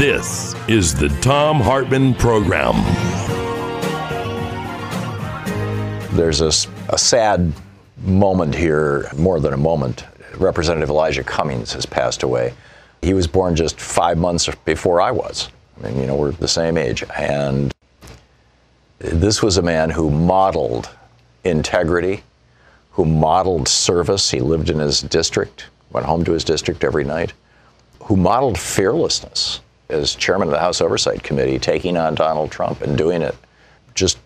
This is the Thom Hartmann Program. There's a sad moment here, more than a moment. Representative Elijah Cummings has passed away. He was born just five months before I was. I mean, you know, we're the same age. And this was a man who modeled integrity, who modeled service. He lived in his district, went home to his district every night, who modeled fearlessness as chairman of the House Oversight Committee, taking on Donald Trump and doing it just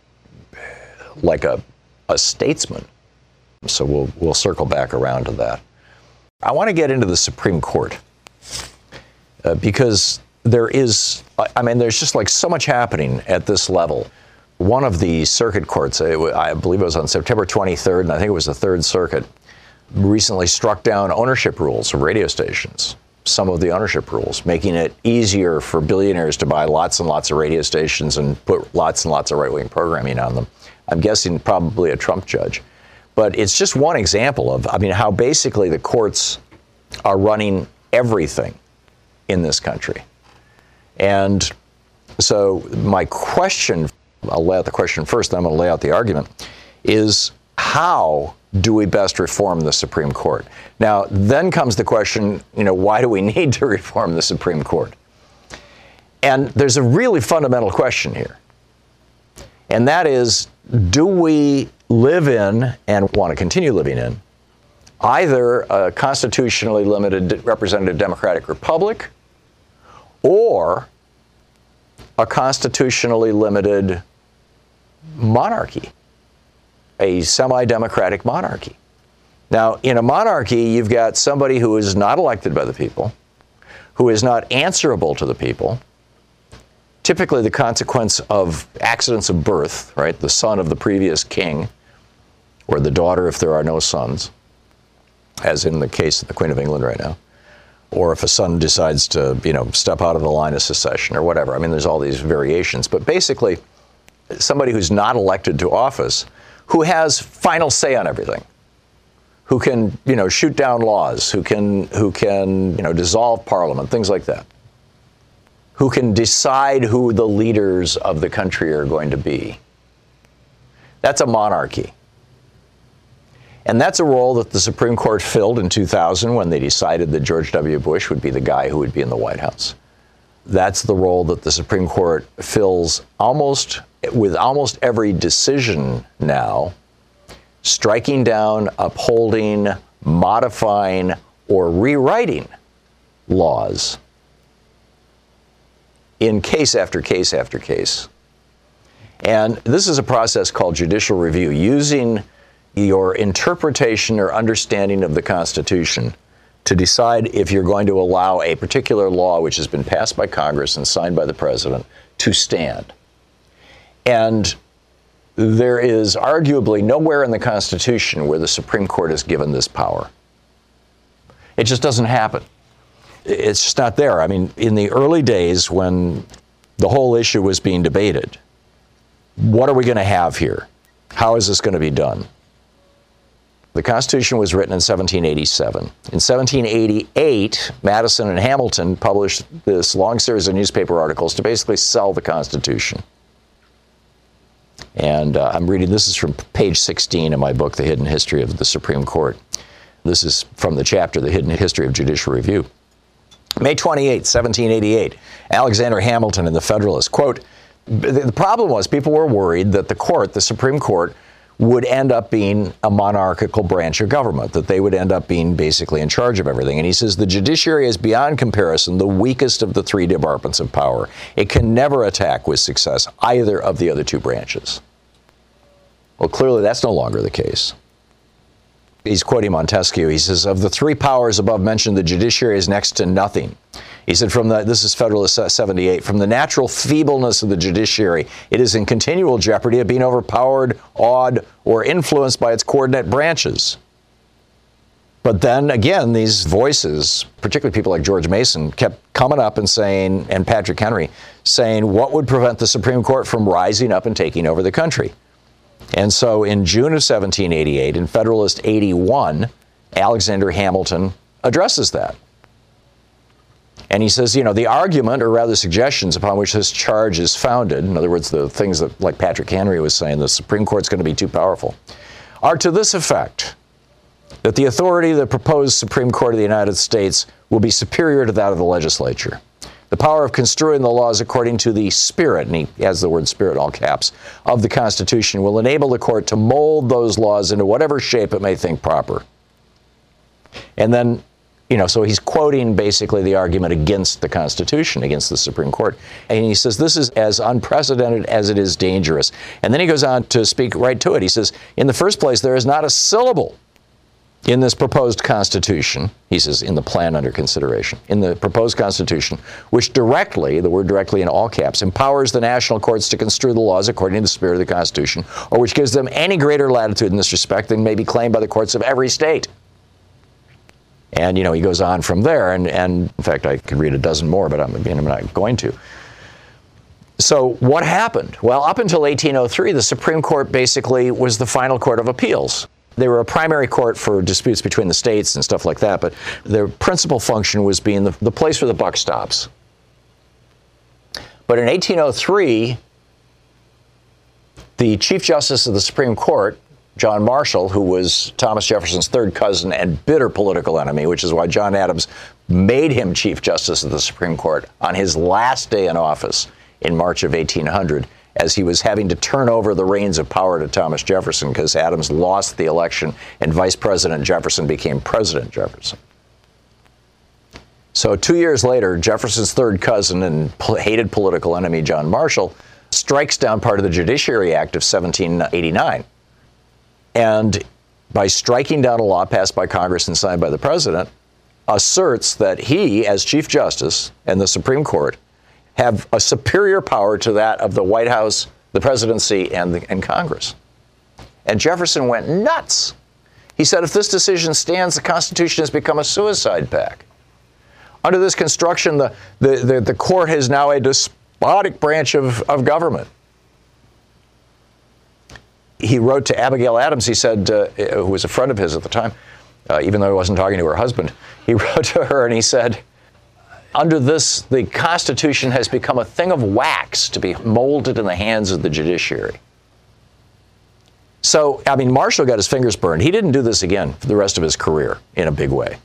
like a, a statesman. So we'll, we'll circle back around to that. I want to get into the Supreme Court uh, because there is, I- mean, there's just like so much happening at this level. One of the circuit courts, I believe it was on September 23rd, and I think it was the Third Circuit, recently struck down ownership rules of radio stations. Some of the ownership rules, making it easier for billionaires to buy lots and lots of radio stations and put lots and lots of right wing programming on them. I'm guessing probably a Trump judge. But it's just one example of, I mean, how basically the courts are running everything in this country. And so, my question I'll lay out the question first, then I'm going to lay out the argument is how do we best reform the Supreme Court? Now, then comes the question, you know, why do we need to reform the Supreme Court? And there's a really fundamental question here. And that is do we live in and want to continue living in either a constitutionally limited representative democratic republic or a constitutionally limited monarchy, a semi democratic monarchy. Now, in a monarchy, you've got somebody who is not elected by the people, who is not answerable to the people, typically the consequence of accidents of birth, right? The son of the previous king, or the daughter if there are no sons, as in the case of the Queen of England right now or if a son decides to, you know, step out of the line of secession or whatever. I mean, there's all these variations, but basically, somebody who's not elected to office, who has final say on everything, who can, you know, shoot down laws, who can, who can, you know, dissolve parliament, things like that, who can decide who the leaders of the country are going to be. That's a monarchy. And that's a role that the Supreme Court filled in 2000 when they decided that George W. Bush would be the guy who would be in the White House. That's the role that the Supreme Court fills almost with almost every decision now, striking down, upholding, modifying, or rewriting laws in case after case after case. And this is a process called judicial review, using your interpretation or understanding of the Constitution to decide if you're going to allow a particular law which has been passed by Congress and signed by the President to stand. And there is arguably nowhere in the Constitution where the Supreme Court is given this power. It just doesn't happen. It's just not there. I mean, in the early days when the whole issue was being debated, what are we going to have here? How is this going to be done? The Constitution was written in 1787. In 1788, Madison and Hamilton published this long series of newspaper articles to basically sell the Constitution. And uh, I'm reading this is from page 16 of my book, The Hidden History of the Supreme Court. This is from the chapter, The Hidden History of Judicial Review. May 28, 1788, Alexander Hamilton in the Federalist. Quote, the problem was people were worried that the court, the Supreme Court, would end up being a monarchical branch of government, that they would end up being basically in charge of everything. And he says the judiciary is beyond comparison the weakest of the three departments of power. It can never attack with success either of the other two branches. Well, clearly that's no longer the case. He's quoting Montesquieu. He says, Of the three powers above mentioned, the judiciary is next to nothing. He said, from the, this is Federalist 78, from the natural feebleness of the judiciary, it is in continual jeopardy of being overpowered, awed, or influenced by its coordinate branches. But then again, these voices, particularly people like George Mason, kept coming up and saying, and Patrick Henry, saying, what would prevent the Supreme Court from rising up and taking over the country? And so in June of 1788, in Federalist 81, Alexander Hamilton addresses that. And he says, you know, the argument, or rather suggestions upon which this charge is founded, in other words, the things that, like Patrick Henry was saying, the Supreme Court's going to be too powerful, are to this effect that the authority of the proposed Supreme Court of the United States will be superior to that of the legislature. The power of construing the laws according to the spirit, and he has the word spirit all caps, of the Constitution will enable the court to mold those laws into whatever shape it may think proper. And then you know, so he's quoting basically the argument against the Constitution, against the Supreme Court. And he says this is as unprecedented as it is dangerous. And then he goes on to speak right to it. He says, in the first place, there is not a syllable in this proposed Constitution, he says, in the plan under consideration, in the proposed Constitution, which directly, the word directly in all caps, empowers the national courts to construe the laws according to the spirit of the Constitution, or which gives them any greater latitude in this respect than may be claimed by the courts of every state. And, you know, he goes on from there. And, and in fact, I could read a dozen more, but I'm, I'm not going to. So, what happened? Well, up until 1803, the Supreme Court basically was the final court of appeals. They were a primary court for disputes between the states and stuff like that, but their principal function was being the, the place where the buck stops. But in 1803, the Chief Justice of the Supreme Court John Marshall, who was Thomas Jefferson's third cousin and bitter political enemy, which is why John Adams made him Chief Justice of the Supreme Court on his last day in office in March of 1800, as he was having to turn over the reins of power to Thomas Jefferson because Adams lost the election and Vice President Jefferson became President Jefferson. So, two years later, Jefferson's third cousin and hated political enemy, John Marshall, strikes down part of the Judiciary Act of 1789 and by striking down a law passed by Congress and signed by the president, asserts that he, as Chief Justice and the Supreme Court, have a superior power to that of the White House, the presidency, and, the, and Congress. And Jefferson went nuts. He said, if this decision stands, the Constitution has become a suicide pact. Under this construction, the, the, the, the court is now a despotic branch of, of government he wrote to Abigail Adams. He said, uh, who was a friend of his at the time, uh, even though he wasn't talking to her husband, he wrote to her and he said, under this, the Constitution has become a thing of wax to be molded in the hands of the judiciary. So, I mean, Marshall got his fingers burned. He didn't do this again for the rest of his career in a big way.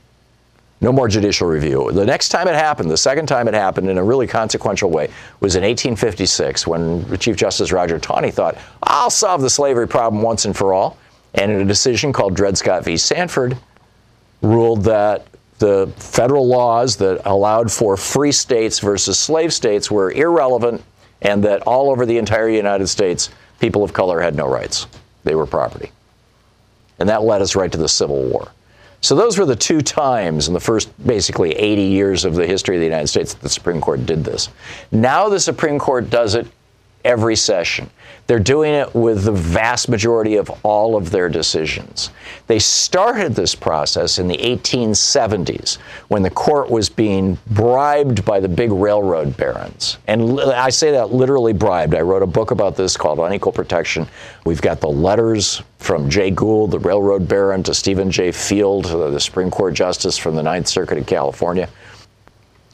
No more judicial review. The next time it happened, the second time it happened in a really consequential way, was in 1856 when Chief Justice Roger Taney thought, I'll solve the slavery problem once and for all. And in a decision called Dred Scott v. Sandford, ruled that the federal laws that allowed for free states versus slave states were irrelevant and that all over the entire United States, people of color had no rights. They were property. And that led us right to the Civil War. So those were the two times in the first basically 80 years of the history of the United States that the Supreme Court did this. Now the Supreme Court does it every session. They're doing it with the vast majority of all of their decisions. They started this process in the 1870s when the court was being bribed by the big railroad barons. And I say that literally bribed. I wrote a book about this called Unequal Protection. We've got the letters from Jay Gould, the railroad baron, to Stephen J. Field, uh, the Supreme Court justice from the Ninth Circuit of California.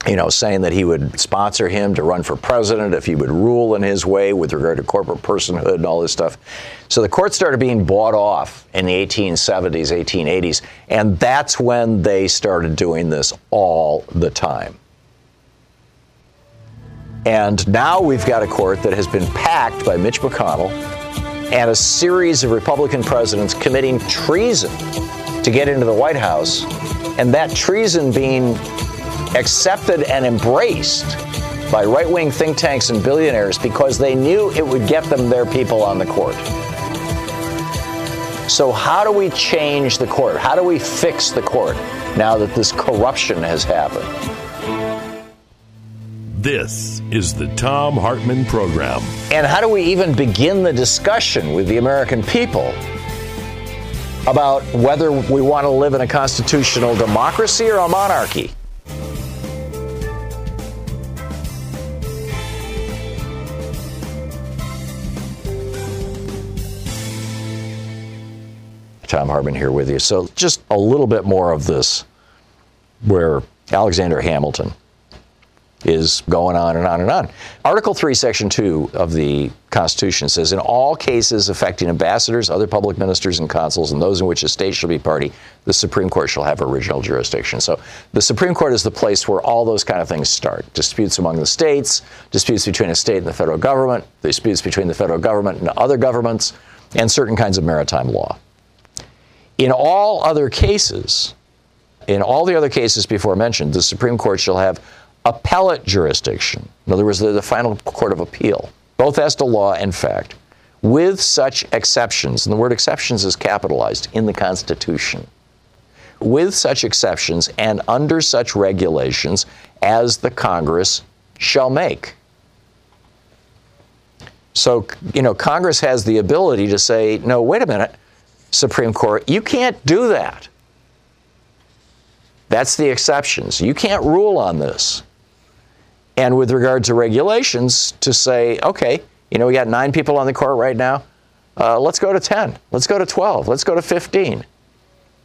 You know, saying that he would sponsor him to run for president if he would rule in his way with regard to corporate personhood and all this stuff. So the court started being bought off in the 1870s, 1880s, and that's when they started doing this all the time. And now we've got a court that has been packed by Mitch McConnell and a series of Republican presidents committing treason to get into the White House, and that treason being accepted and embraced by right wing think tanks and billionaires because they knew it would get them their people on the court. So, how do we change the court? How do we fix the court now that this corruption has happened? This is the Thom Hartmann Program. And how do we even begin the discussion with the American people about whether we want to live in a constitutional democracy or a monarchy? Thom Hartmann here with you. So, just a little bit more of this, where Alexander Hamilton is going on and on and on. Article 3, Section 2 of the Constitution says In all cases affecting ambassadors, other public ministers, and consuls, and those in which a state shall be party, the Supreme Court shall have original jurisdiction. So the Supreme Court is the place where all those kind of things start disputes among the states, disputes between a state and the federal government, disputes between the federal government and other governments, and certain kinds of maritime law. In all other cases, in all the other cases before mentioned, the Supreme Court shall have appellate jurisdiction. In other words, the final court of appeal, both as to law and fact, with such exceptions, and the word exceptions is capitalized in the Constitution, with such exceptions and under such regulations as the Congress shall make. So, you know, Congress has the ability to say, no, wait a minute Supreme Court. You can't do that. That's the exceptions. You can't rule on this. And with regard to regulations, to say, okay, you know, we got nine people on the court right now. Uh, let's go to 10. Let's go to 12. Let's go to 15.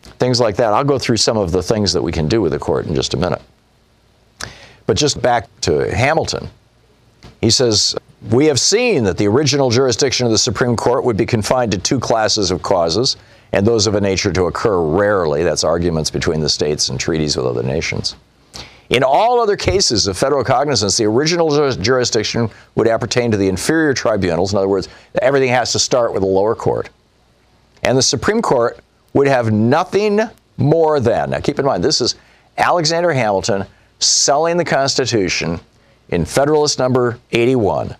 Things like that. I'll go through some of the things that we can do with the court in just a minute. But just back to Hamilton, he says, we have seen that the original jurisdiction of the Supreme Court would be confined to two classes of causes, and those of a nature to occur rarely. That's arguments between the states and treaties with other nations. In all other cases of federal cognizance, the original jurisdiction would appertain to the inferior tribunals. In other words, everything has to start with the lower court. And the Supreme Court would have nothing more than, now keep in mind, this is Alexander Hamilton selling the Constitution in Federalist number 81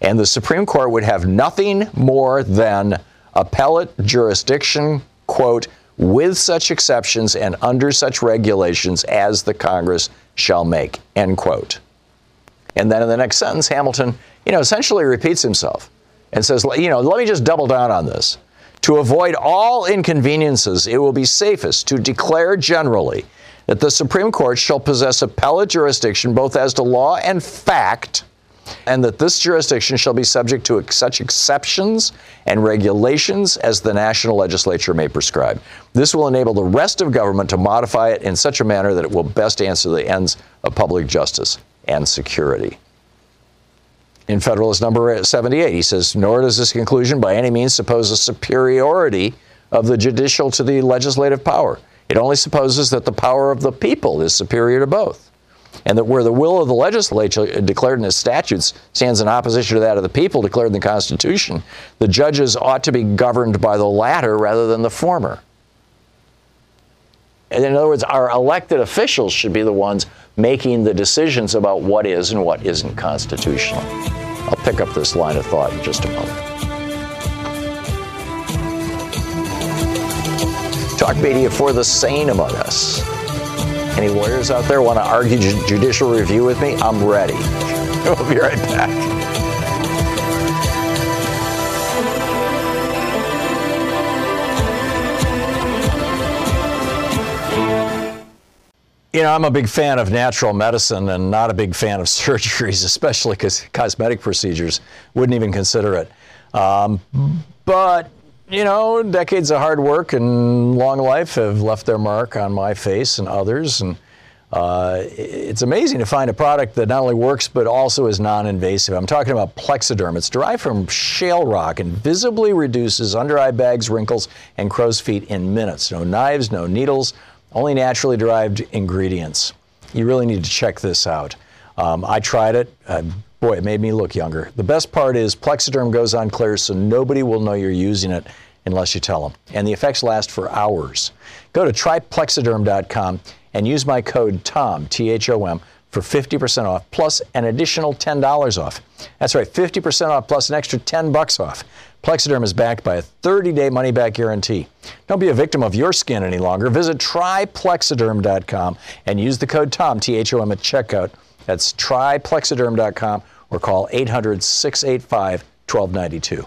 and the Supreme Court would have nothing more than appellate jurisdiction, quote, with such exceptions and under such regulations as the Congress shall make, end quote. And then in the next sentence, Hamilton, you know, essentially repeats himself and says, you know, let me just double down on this. To avoid all inconveniences, it will be safest to declare generally that the Supreme Court shall possess appellate jurisdiction both as to law and fact and that this jurisdiction shall be subject to such exceptions and regulations as the national legislature may prescribe. This will enable the rest of government to modify it in such a manner that it will best answer the ends of public justice and security. In Federalist number 78, he says, Nor does this conclusion by any means suppose a superiority of the judicial to the legislative power. It only supposes that the power of the people is superior to both and that where the will of the legislature declared in its statutes stands in opposition to that of the people declared in the Constitution, the judges ought to be governed by the latter rather than the former. And in other words, our elected officials should be the ones making the decisions about what is and what isn't constitutional. I'll pick up this line of thought in just a moment. Talk media for the sane among us. Any lawyers out there want to argue judicial review with me? I'm ready. We'll be right back. You know, I'm a big fan of natural medicine and not a big fan of surgeries, especially because cosmetic procedures wouldn't even consider it. Um, but you know, decades of hard work and long life have left their mark on my face and others. And Uh, it's amazing to find a product that not only works but also is non-invasive. I'm talking about Plexaderm. It's derived from shale rock and visibly reduces under eye bags, wrinkles, and crow's feet in minutes. No knives, no needles, only naturally derived ingredients. You really need to check this out. Um, I tried it. Uh, boy, it made me look younger. The best part is Plexaderm goes on clear, so nobody will know you're using it unless you tell them. And the effects last for hours. Go to tryplexaderm.com and use my code TOM, T H O M, for 50% off plus an additional $10 off. That's right, 50% off plus an extra 10 bucks off. Plexaderm is backed by a 30-day money-back guarantee. Don't be a victim of your skin any longer. Visit tryplexaderm.com and use the code TOM, T-H-O-M, at checkout. That's tryplexaderm.com or call 800-685-1292.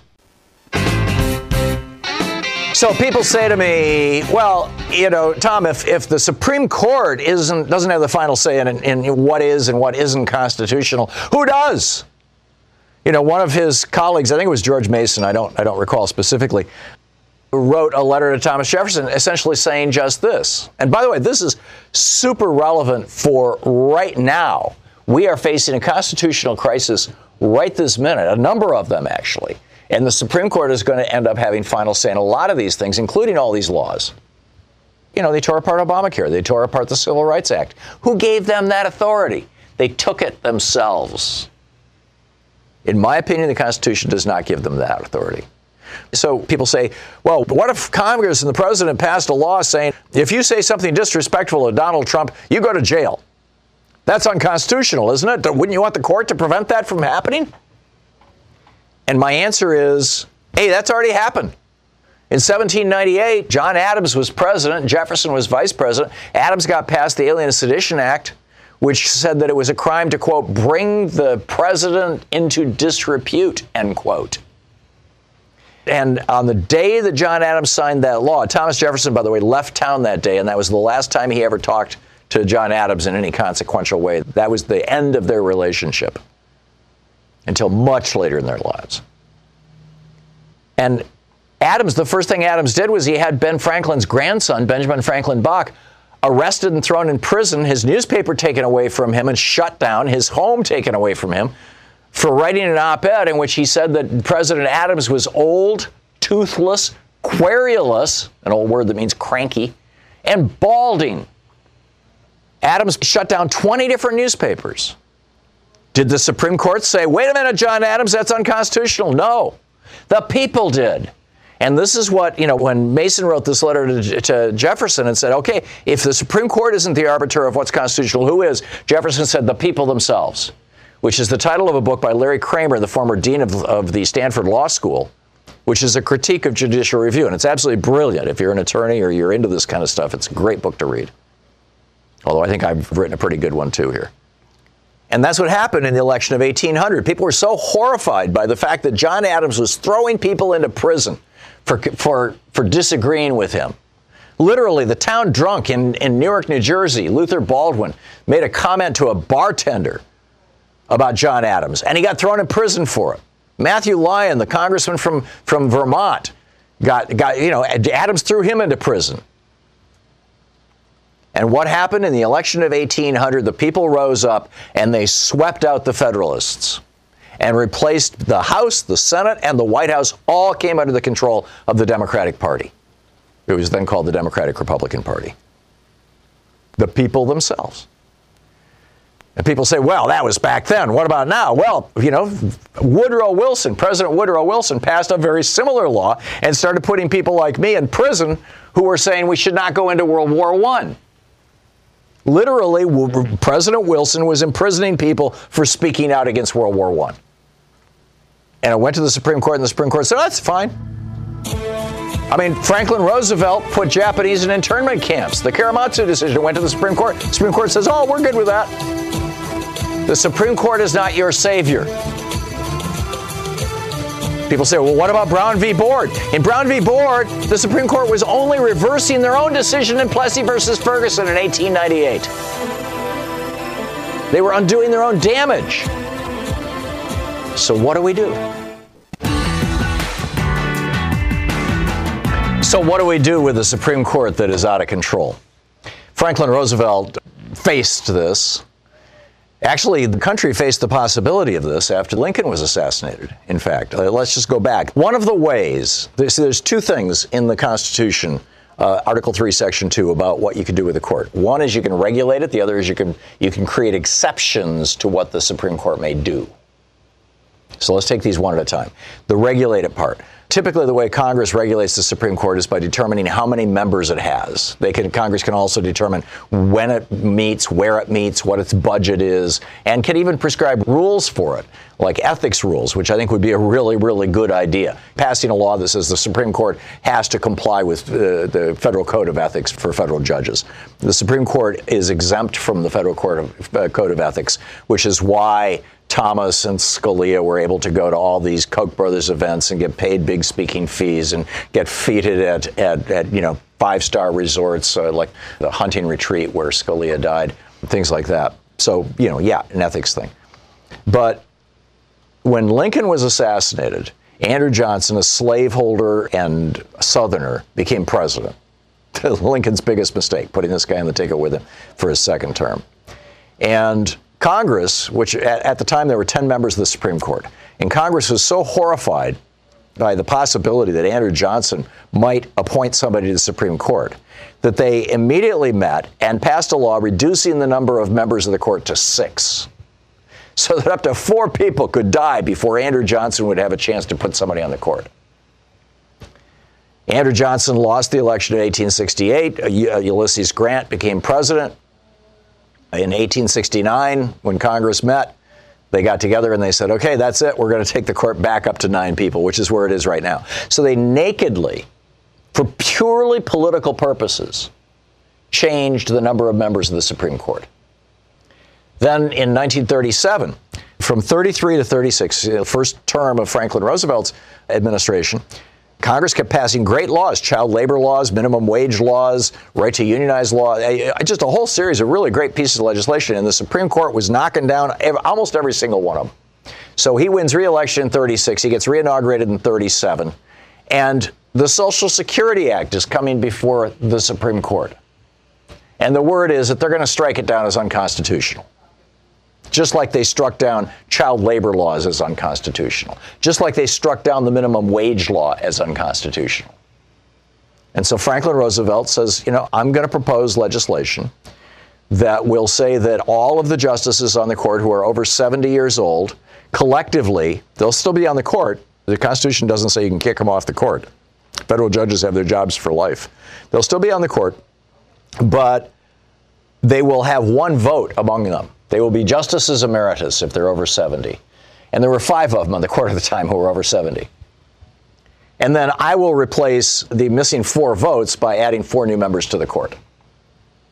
So people say to me, well, you know, Thom, if, if the Supreme Court isn't doesn't have the final say in, in what is and what isn't constitutional, who does? You know, one of his colleagues, I think it was George Mason, I don't I don't recall specifically, wrote a letter to Thomas Jefferson essentially saying just this. And by the way, this is super relevant for right now. We are facing a constitutional crisis right this minute, a number of them actually. And the Supreme Court is going to end up having final say in a lot of these things, including all these laws. You know, they tore apart Obamacare, they tore apart the Civil Rights Act. Who gave them that authority? They took it themselves. In my opinion, the Constitution does not give them that authority. So people say, well, what if Congress and the president passed a law saying if you say something disrespectful to Donald Trump, you go to jail? That's unconstitutional, isn't it? Wouldn't you want the court to prevent that from happening? And my answer is hey, that's already happened. In 1798, John Adams was president, Jefferson was vice president. Adams got passed the Alien Sedition Act, which said that it was a crime to, quote, bring the president into disrepute, end quote. And on the day that John Adams signed that law, Thomas Jefferson, by the way, left town that day, and that was the last time he ever talked to John Adams in any consequential way. That was the end of their relationship until much later in their lives. And Adams, the first thing Adams did was he had Ben Franklin's grandson, Benjamin Franklin Bache, arrested and thrown in prison, his newspaper taken away from him and shut down, his home taken away from him for writing an op ed in which he said that President Adams was old, toothless, querulous, an old word that means cranky, and balding. Adams shut down 20 different newspapers. Did the Supreme Court say, wait a minute, John Adams, that's unconstitutional? No. The people did. And this is what, you know, when Mason wrote this letter to, to, Jefferson and said, okay, if the Supreme Court isn't the arbiter of what's constitutional, who is? Jefferson said, the people themselves, which is the title of a book by Larry Kramer, the former dean of, of the Stanford Law School, which is a critique of judicial review. And it's absolutely brilliant. If you're an attorney or you're into this kind of stuff, it's a great book to read. Although I think I've written a pretty good one too here. And that's what happened in the election of 1800. People were so horrified by the fact that John Adams was throwing people into prison for, for, for disagreeing with him. Literally, the town drunk in, in Newark, New Jersey, Luther Baldwin, made a comment to a bartender about John Adams, and he got thrown in prison for it. Matthew Lyon, the congressman from, from Vermont, got, got, you know, Adams threw him into prison. And what happened in the election of 1800? The people rose up and they swept out the Federalists and replaced the House, the Senate, and the White House, all came under the control of the Democratic Party. It was then called the Democratic Republican Party. The people themselves. And people say, well, that was back then. What about now? Well, you know, Woodrow Wilson, President Woodrow Wilson, passed a very similar law and started putting people like me in prison who were saying we should not go into World War I. Literally, President Wilson was imprisoning people for speaking out against World War I. And it went to the Supreme Court, and the Supreme Court said, that's fine. I mean, Franklin Roosevelt put Japanese in internment camps. The Korematsu decision went to the Supreme Court. Supreme Court says, oh, we're good with that. The Supreme Court is not your savior. People say, well, what about Brown v. Board? In Brown v. Board, the Supreme Court was only reversing their own decision in Plessy versus Ferguson in 1898. They were undoing their own damage. So, what do we do? So, what do we do with a Supreme Court that is out of control? Franklin Roosevelt faced this. Actually, the country faced the possibility of this after Lincoln was assassinated. In fact, uh, let's just go back. One of the ways, there's, there's two things in the Constitution, uh, Article 3, Section 2, about what you can do with the court. One is you can regulate it, the other is you can, you can create exceptions to what the Supreme Court may do. So let's take these one at a time. The regulated part. Typically, the way Congress regulates the Supreme Court is by determining how many members it has. They can, Congress can also determine when it meets, where it meets, what its budget is, and can even prescribe rules for it, like ethics rules, which I think would be a really, really good idea. Passing a law that says the Supreme Court has to comply with uh, the Federal Code of Ethics for federal judges. The Supreme Court is exempt from the Federal Court of, uh, Code of Ethics, which is why Thomas and Scalia were able to go to all these Koch brothers events and get paid big speaking fees and get feted at, at, at you know five star resorts uh, like the hunting retreat where Scalia died, things like that. So you know, yeah, an ethics thing. But when Lincoln was assassinated, Andrew Johnson, a slaveholder and Southerner, became president. Lincoln's biggest mistake, putting this guy on the ticket with him for his second term. And Congress, which at, at, the time there were 10 members of the Supreme Court, and Congress was so horrified by the possibility that Andrew Johnson might appoint somebody to the Supreme Court that they immediately met and passed a law reducing the number of members of the court to six. So that up to four people could die before Andrew Johnson would have a chance to put somebody on the court. Andrew Johnson lost the election in 1868. Uh, Ulysses Grant became president. In 1869, when Congress met, they got together and they said, okay, that's it. We're going to take the court back up to nine people, which is where it is right now. So they nakedly, for purely political purposes, changed the number of members of the Supreme Court. Then in 1937, from 33 to 36, the first term of Franklin Roosevelt's administration, Congress kept passing great laws, child labor laws, minimum wage laws, right to unionize law, eh, eh, just a whole series of really great pieces of legislation. And the Supreme Court was knocking down almost every single one of them. So he wins re-election in 36. He gets reinaugurated in 37. And the Social Security Act is coming before the Supreme Court. And the word is that they're going to strike it down as unconstitutional just like they struck down child labor laws as unconstitutional, just like they struck down the minimum wage law as unconstitutional. And so Franklin Roosevelt says, you know, I'm going to propose legislation that will say that all of the justices on the court who are over 70 years old, collectively, they'll still be on the court. The Constitution doesn't say you can kick them off the court. Federal judges have their jobs for life. They'll still be on the court, but they will have one vote among them. They will be justices emeritus if they're over 70. And there were five of them on the court at the time who were over 70. And then I will replace the missing four votes by adding four new members to the court.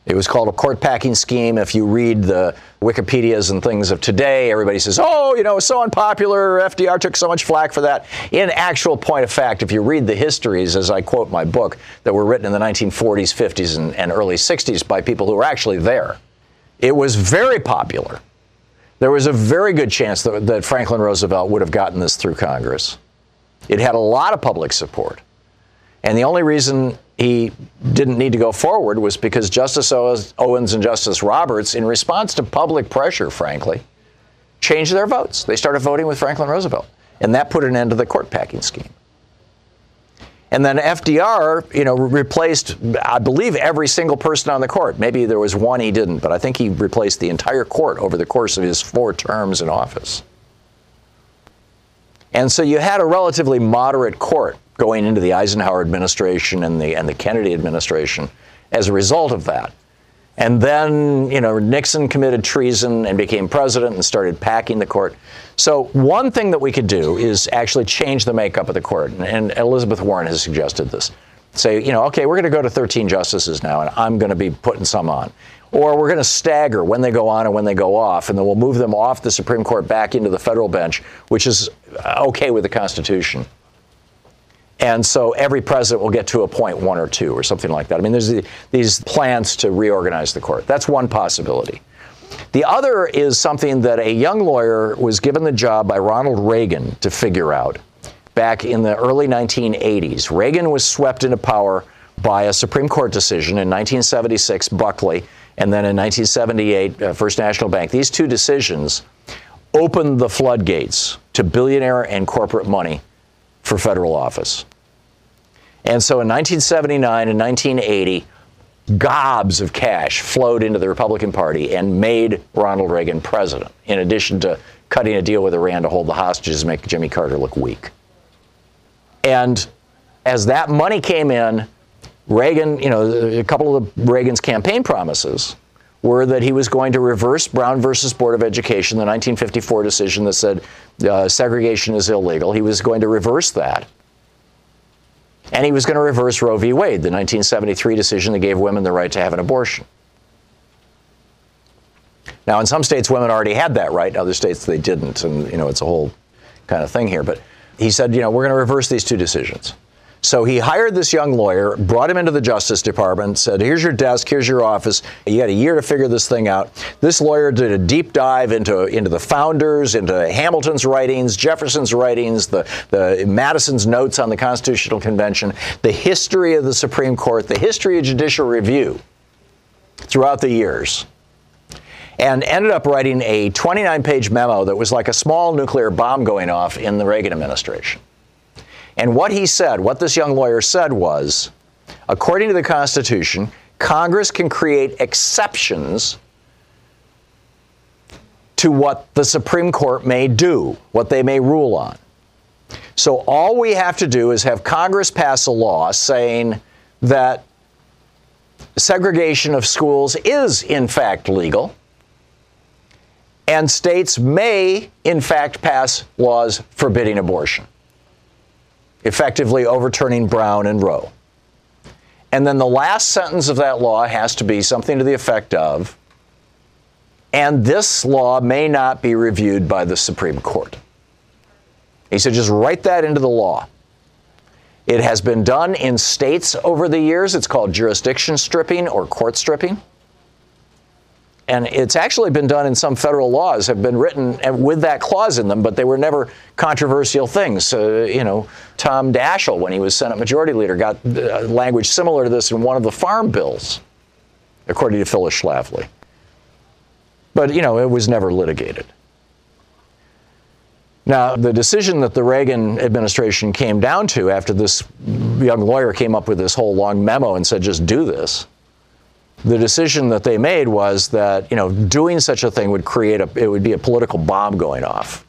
It was called a court packing scheme. If you read the Wikipedias and things of today, everybody says, oh, you know, so unpopular. FDR took so much flack for that. In actual point of fact, if you read the histories, as I quote my book, that were written in the 1940s, 50s, and, and early 60s by people who were actually there, it was very popular. There was a very good chance that, that Franklin Roosevelt would have gotten this through Congress. It had a lot of public support. And the only reason he didn't need to go forward was because Justice Owens and Justice Roberts, in response to public pressure, frankly, changed their votes. They started voting with Franklin Roosevelt. And that put an end to the court packing scheme. And then FDR, you know, replaced, I believe, every single person on the court. Maybe there was one he didn't, but I think he replaced the entire court over the course of his four terms in office. And so you had a relatively moderate court going into the Eisenhower administration and the, and the Kennedy administration as a result of that. And then, you know, Nixon committed treason and became president and started packing the court. So, one thing that we could do is actually change the makeup of the court. And Elizabeth Warren has suggested this. Say, you know, okay, we're going to go to 13 justices now, and I'm going to be putting some on. Or we're going to stagger when they go on and when they go off, and then we'll move them off the Supreme Court back into the federal bench, which is uh, okay with the Constitution. And so every president will get to appoint one or two or something like that. I mean, there's the, these plans to reorganize the court. That's one possibility. The other is something that a young lawyer was given the job by Ronald Reagan to figure out back in the early 1980s. Reagan was swept into power by a Supreme Court decision in 1976, Buckley, and then in 1978, uh, First National Bank. These two decisions opened the floodgates to billionaire and corporate money for federal office. And so in 1979 and 1980, gobs of cash flowed into the Republican Party and made Ronald Reagan president, in addition to cutting a deal with Iran to hold the hostages and make Jimmy Carter look weak. And as that money came in, Reagan, you know, a couple of Reagan's campaign promises were that he was going to reverse Brown versus Board of Education, the 1954 decision that said uh, segregation is illegal. He was going to reverse that. And he was going to reverse Roe v. Wade, the 1973 decision that gave women the right to have an abortion. Now, in some states, women already had that right. In other states, they didn't. And, you know, it's a whole kind of thing here. But he said, you know, we're going to reverse these two decisions. So he hired this young lawyer, brought him into the Justice Department, said, Here's your desk, here's your office. You got a year to figure this thing out. This lawyer did a deep dive into, into the founders, into Hamilton's writings, Jefferson's writings, the, the Madison's notes on the Constitutional Convention, the history of the Supreme Court, the history of judicial review throughout the years and ended up writing a 29 page memo that was like a small nuclear bomb going off in the Reagan administration. And what he said, what this young lawyer said was according to the Constitution, Congress can create exceptions to what the Supreme Court may do, what they may rule on. So all we have to do is have Congress pass a law saying that segregation of schools is, in fact, legal. And states may, in fact, pass laws forbidding abortion effectively overturning Brown and Roe. And then the last sentence of that law has to be something to the effect of, and this law may not be reviewed by the Supreme Court. He said, just write that into the law. It has been done in states over the years. It's called jurisdiction stripping or court stripping and it's actually been done in some federal laws have been written with that clause in them, but they were never controversial things. Uh, you know, Tom Daschle, when he was Senate Majority Leader, got uh, language similar to this in one of the farm bills, according to Phyllis Schlafly. But you know, it was never litigated. Now, the decision that the Reagan administration came down to after this young lawyer came up with this whole long memo and said, just do this the decision that they made was that you know doing such a thing would create a it would be a political bomb going off.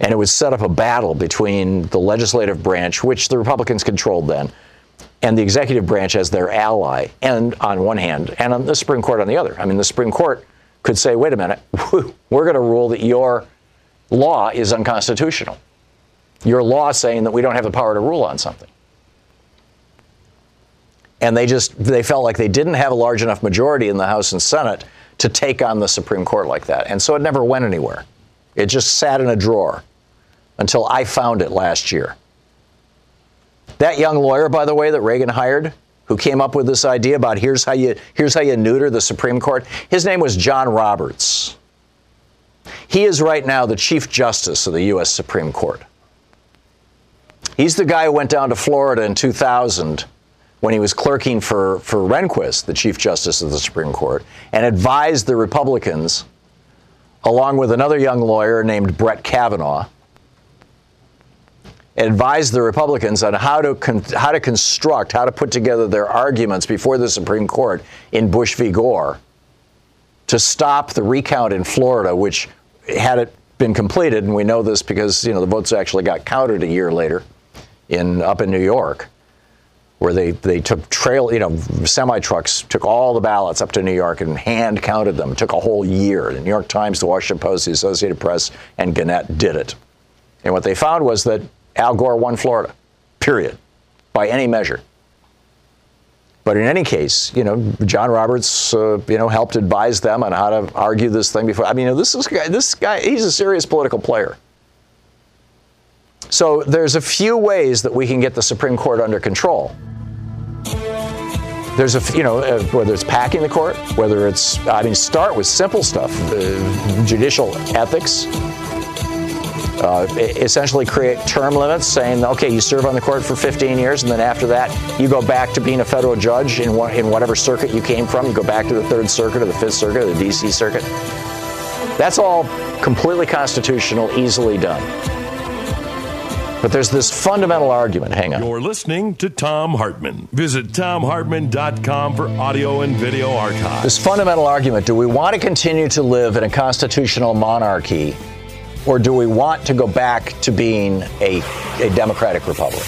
And it would set up a battle between the legislative branch which the republicans controlled then and the executive branch as their ally and on one hand and on the supreme court on the other. I mean the supreme court could say wait a minute we're going to rule that your law is unconstitutional. Your law saying that we don't have the power to rule on something and they just they felt like they didn't have a large enough majority in the House and Senate to take on the Supreme Court like that. And so it never went anywhere. It just sat in a drawer until I found it last year. That young lawyer, by the way, that Reagan hired, who came up with this idea about here's how you here's how you neuter the Supreme Court, his name was John Roberts. He is right now the Chief Justice of the U.S. Supreme Court. He's the guy who went down to Florida in 2000 when he was clerking for, for Rehnquist, the Chief Justice of the Supreme Court, and advised the Republicans, along with another young lawyer named Brett Kavanaugh, advised the Republicans on how to con- how to construct, how to put together their arguments before the Supreme Court in Bush v. Gore to stop the recount in Florida, which had it been completed, and we know this because you know the votes actually got counted a year later in up in New York where they, they took trail, you know, semi trucks, took all the ballots up to New York and hand counted them. It took a whole year. The New York Times, the Washington Post, the Associated Press, and Gannett did it. And what they found was that Al Gore won Florida, period, by any measure. But in any case, you know, John Roberts, uh, you know, helped advise them on how to argue this thing before. I mean, you know, this is this guy. He's a serious political player. So there's a few ways that we can get the Supreme Court under control. There's a, you know, uh, whether it's packing the court, whether it's, I mean, start with simple stuff, uh, judicial ethics, uh, essentially create term limits, saying, okay, you serve on the court for 15 years, and then after that, you go back to being a federal judge in, what, in whatever circuit you came from. You go back to the Third Circuit or the Fifth Circuit or the D.C. Circuit. That's all completely constitutional, easily done. But there's this fundamental argument. Hang on. You're listening to Thom Hartmann. Visit thomhartmann.com for audio and video archives. This fundamental argument do we want to continue to live in a constitutional monarchy, or do we want to go back to being a, a democratic republic?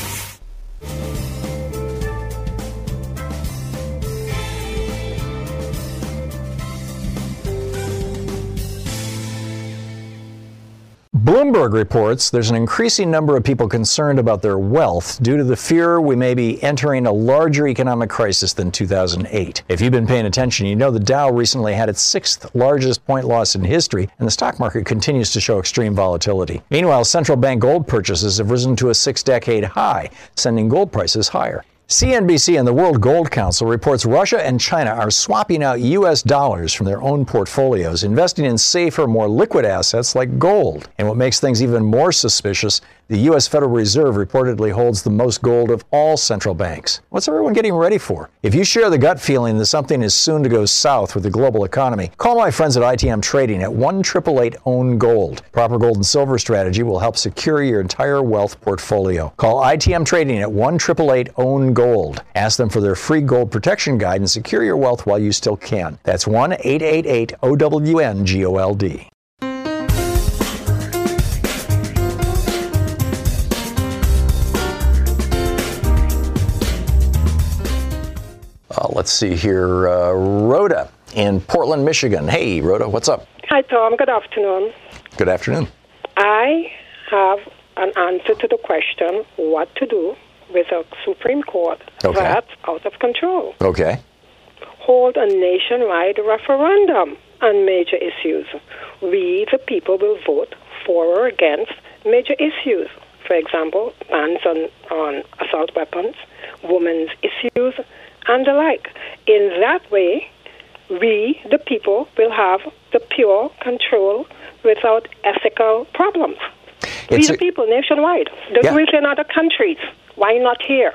Bloomberg reports there's an increasing number of people concerned about their wealth due to the fear we may be entering a larger economic crisis than 2008. If you've been paying attention, you know the Dow recently had its sixth largest point loss in history, and the stock market continues to show extreme volatility. Meanwhile, central bank gold purchases have risen to a six decade high, sending gold prices higher. CNBC and the World Gold Council reports Russia and China are swapping out U.S. dollars from their own portfolios, investing in safer, more liquid assets like gold. And what makes things even more suspicious, the U.S. Federal Reserve reportedly holds the most gold of all central banks. What's everyone getting ready for? If you share the gut feeling that something is soon to go south with the global economy, call my friends at ITM Trading at 1 888 Own Gold. Proper gold and silver strategy will help secure your entire wealth portfolio. Call ITM Trading at 1 888 Own Gold. Ask them for their free gold protection guide and secure your wealth while you still can. That's 1 888 OWN GOLD. Let's see here. Uh, Rhoda in Portland, Michigan. Hey, Rhoda, what's up? Hi, Thom. Good afternoon. Good afternoon. I have an answer to the question what to do with a Supreme Court Okay. that's out of control. Okay. Hold a nationwide referendum on major issues. We, the people, will vote for or against major issues. For example, bans on, on assault weapons, women's issues, and the like. In that way, we, the people, will have the pure control without ethical problems. we, the a- people, nationwide. Do Yeah. it in other countries. Why not here?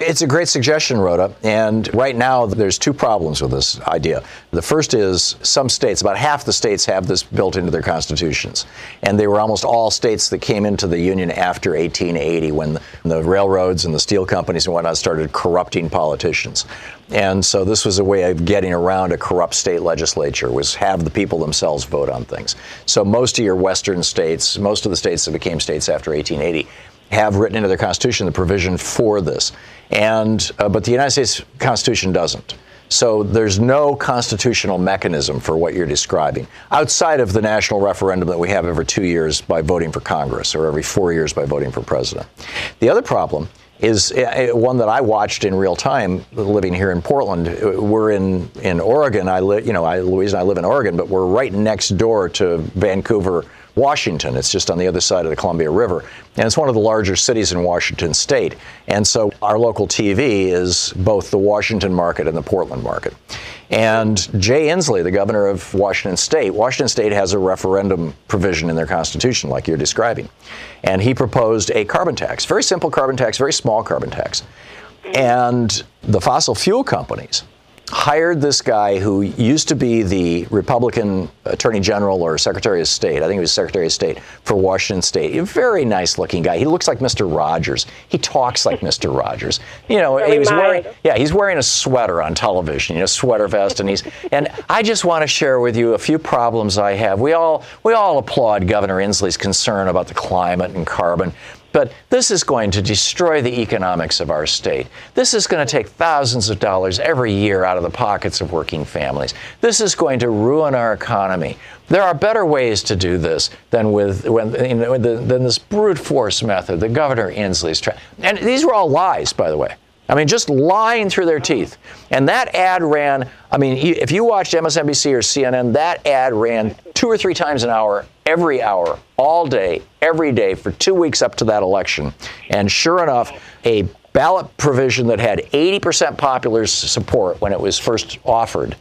It's a great suggestion, Rhoda. And right now, there's two problems with this idea. The first is some states, about half the states, have this built into their constitutions. And they were almost all states that came into the Union after 1880 when the, railroads and the steel companies and whatnot started corrupting politicians. And so this was a way of getting around a corrupt state legislature was have the people themselves vote on things. So most of your western states, most of the states that became states after 1880 have written into their constitution the provision for this, and uh, but the United States Constitution doesn't. So there's no constitutional mechanism for what you're describing outside of the national referendum that we have every two years by voting for Congress or every four years by voting for president. The other problem is uh, one that I watched in real time living here in Portland. Uh, We're in, in Oregon. I live, you know, I, Louise and I live in Oregon, but we're right next door to Vancouver, Washington. It's just on the other side of the Columbia River. And it's one of the larger cities in Washington state. And so our local TV is both the Washington market and the Portland market. And Jay Inslee, the governor of Washington state, Washington state has a referendum provision in their constitution, like you're describing. And he proposed a carbon tax, very simple carbon tax, very small carbon tax. And the fossil fuel companies hired this guy who used to be the Republican Attorney General or Secretary of State. I think he was Secretary of State for Washington State. A very nice looking guy. He looks like Mr. Rogers. He talks like Mr. Rogers. You know, he was wearing yeah, he's wearing a sweater on television, you know, sweater vest, and he's. And I just want to share with you a few problems I have. We all we all applaud Governor Inslee's concern about the climate and carbon. But this is going to destroy the economics of our state. This is going to take thousands of dollars every year out of the pockets of working families. This is going to ruin our economy. There are better ways to do this than with when, you know, than this brute force method that Governor Inslee's trying. And these were all lies, by the way. I mean, just lying through their teeth. And that ad ran, I mean, if you watched MSNBC or CNN, that ad ran two or three times an hour, every hour, all day, every day for two weeks up to that election. And sure enough, a ballot provision that had 80% popular support when it was first offered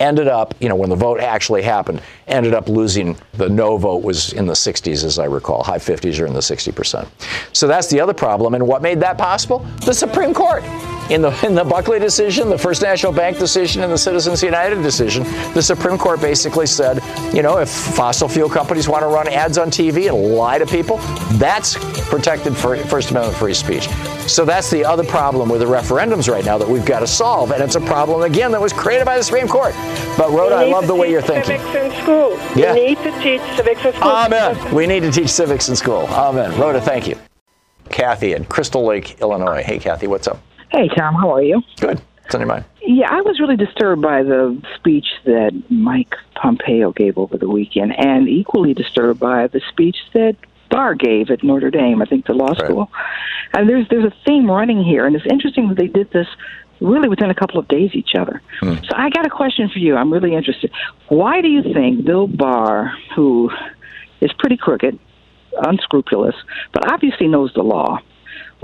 ended up, you know, when the vote actually happened, ended up losing. The no vote was in the 60s, as I recall, high 50s or in the 60%. So that's the other problem. And what made that possible? The Supreme Court. In the, in the Buckley decision, the First National Bank decision, and the Citizens United decision, the Supreme Court basically said, you know, if fossil fuel companies want to run ads on TV and lie to people, that's protected for First Amendment free speech. So that's the other problem with the referendums right now that we've got to solve, and it's a problem again that was created by the Supreme Court. But Rhoda, I love the way you're thinking. Civics in school. Yeah. We need to teach civics in school. Amen. We need to teach civics in school. Amen. Rhoda, thank you. Kathy in Crystal Lake, Illinois. Hey, Kathy, what's up? Hey, Thom, how are you? Good. What's on your mind? Yeah, I was really disturbed by the speech that Mike Pompeo gave over the weekend, and equally disturbed by the speech that Barr gave at Notre Dame, I think the law school. And there's there's a theme running here, and it's interesting that they did this really within a couple of days each other. Hmm. So I got a question for you. I'm really interested. Why do you think Bill Barr, who is pretty crooked, unscrupulous, but obviously knows the law,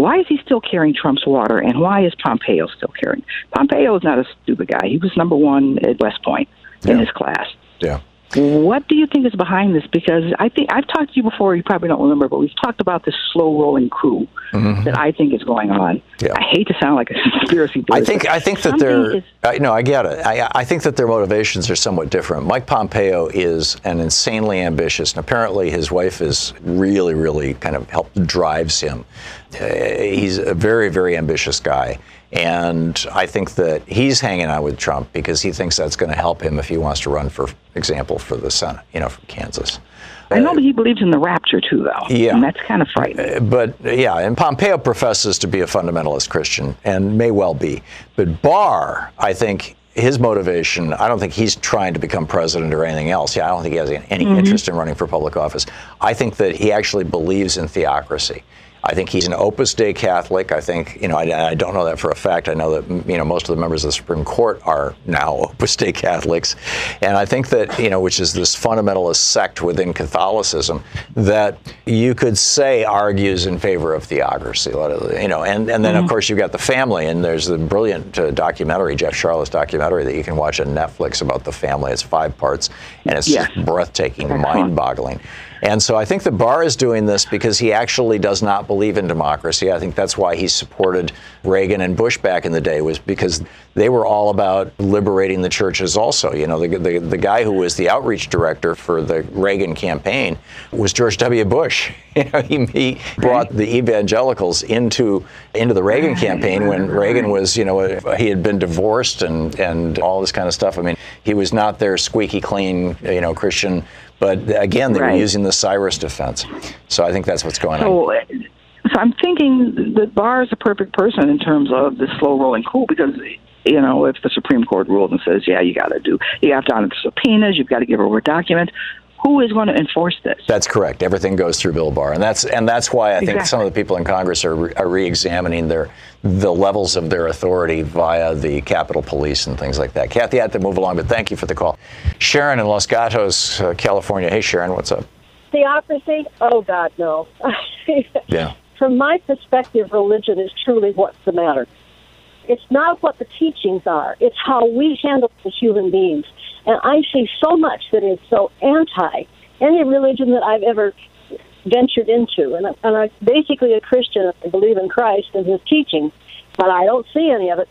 why is he still carrying Trump's water, and why is Pompeo still carrying? Pompeo is not a stupid guy. He was number one at West Point in Yeah. his class. Yeah. What do you think is behind this? Because I think I've talked to you before. You probably don't remember, but we've talked about this slow rolling coup that I think is going on. Mm-hmm. Yeah. I hate to sound like a conspiracy theorist. I think I think that they're is- uh, no, I get it. I, I think that their motivations are somewhat different. Mike Pompeo is an insanely ambitious, and apparently his wife is really, really kind of help drives him. Uh, he's a very, very ambitious guy, and I think that he's hanging out with Trump because he thinks that's going to help him if he wants to run, for example, for the Senate, you know, from Kansas. I know that he believes in the rapture too, though. Yeah. and that's kind of frightening. Uh, but yeah, and Pompeo professes to be a fundamentalist Christian and may well be. But Barr, I think his motivation, I don't think he's trying to become president or anything else. Yeah, I don't think he has any mm-hmm. interest in running for public office. I think that he actually believes in theocracy. I think he's an Opus Dei Catholic. I think, you know, I, I don't know that for a fact. I know that, you know, most of the members of the Supreme Court are now Opus Dei Catholics. And I think that, you know, which is this fundamentalist sect within Catholicism that you could say argues in favor of theocracy, you know, and, and then, of course, you've got the family, and there's the brilliant uh, documentary, Jeff Sharlet documentary, that you can watch on Netflix about the family. It's five parts, and it's breathtaking, mind boggling. And so I think the Barr is doing this because he actually does not believe in democracy. I think that's why he supported Reagan and Bush back in the day was because they were all about liberating the churches also. You know, the, the, the guy who was the outreach director for the Reagan campaign was George W. Bush. He, he brought the evangelicals into into the Reagan campaign when Reagan was, you know, he had been divorced and, and all this kind of stuff. I mean, he was not their squeaky clean, you know, Christian but again, they were using the Cyrus defense. So I think that's what's going on. So, uh, so I'm thinking that Barr is a perfect person in terms of the slow rolling coup because you know if the Supreme Court rules and says, yeah, you got to do, you have to honor the subpoenas, you've got to give over a document. Who is going to enforce this? That's correct. Everything goes through Bill Barr, and that's and that's why I think Exactly. some of the people in Congress are, re- are re-examining their the levels of their authority via the Capitol Police and things like that. Kathy, I have to move along, but thank you for the call. Sharon in Los Gatos, uh, California. Hey, Sharon, what's up? Theocracy? Oh, God, no. Yeah. From my perspective, religion is truly what's the matter. It's not what the teachings are, it's how we handle the human beings. And I see so much that is so anti any religion that I've ever ventured into. And, I- and I'm basically a Christian. I believe in Christ and his teaching, but I don't see any of it.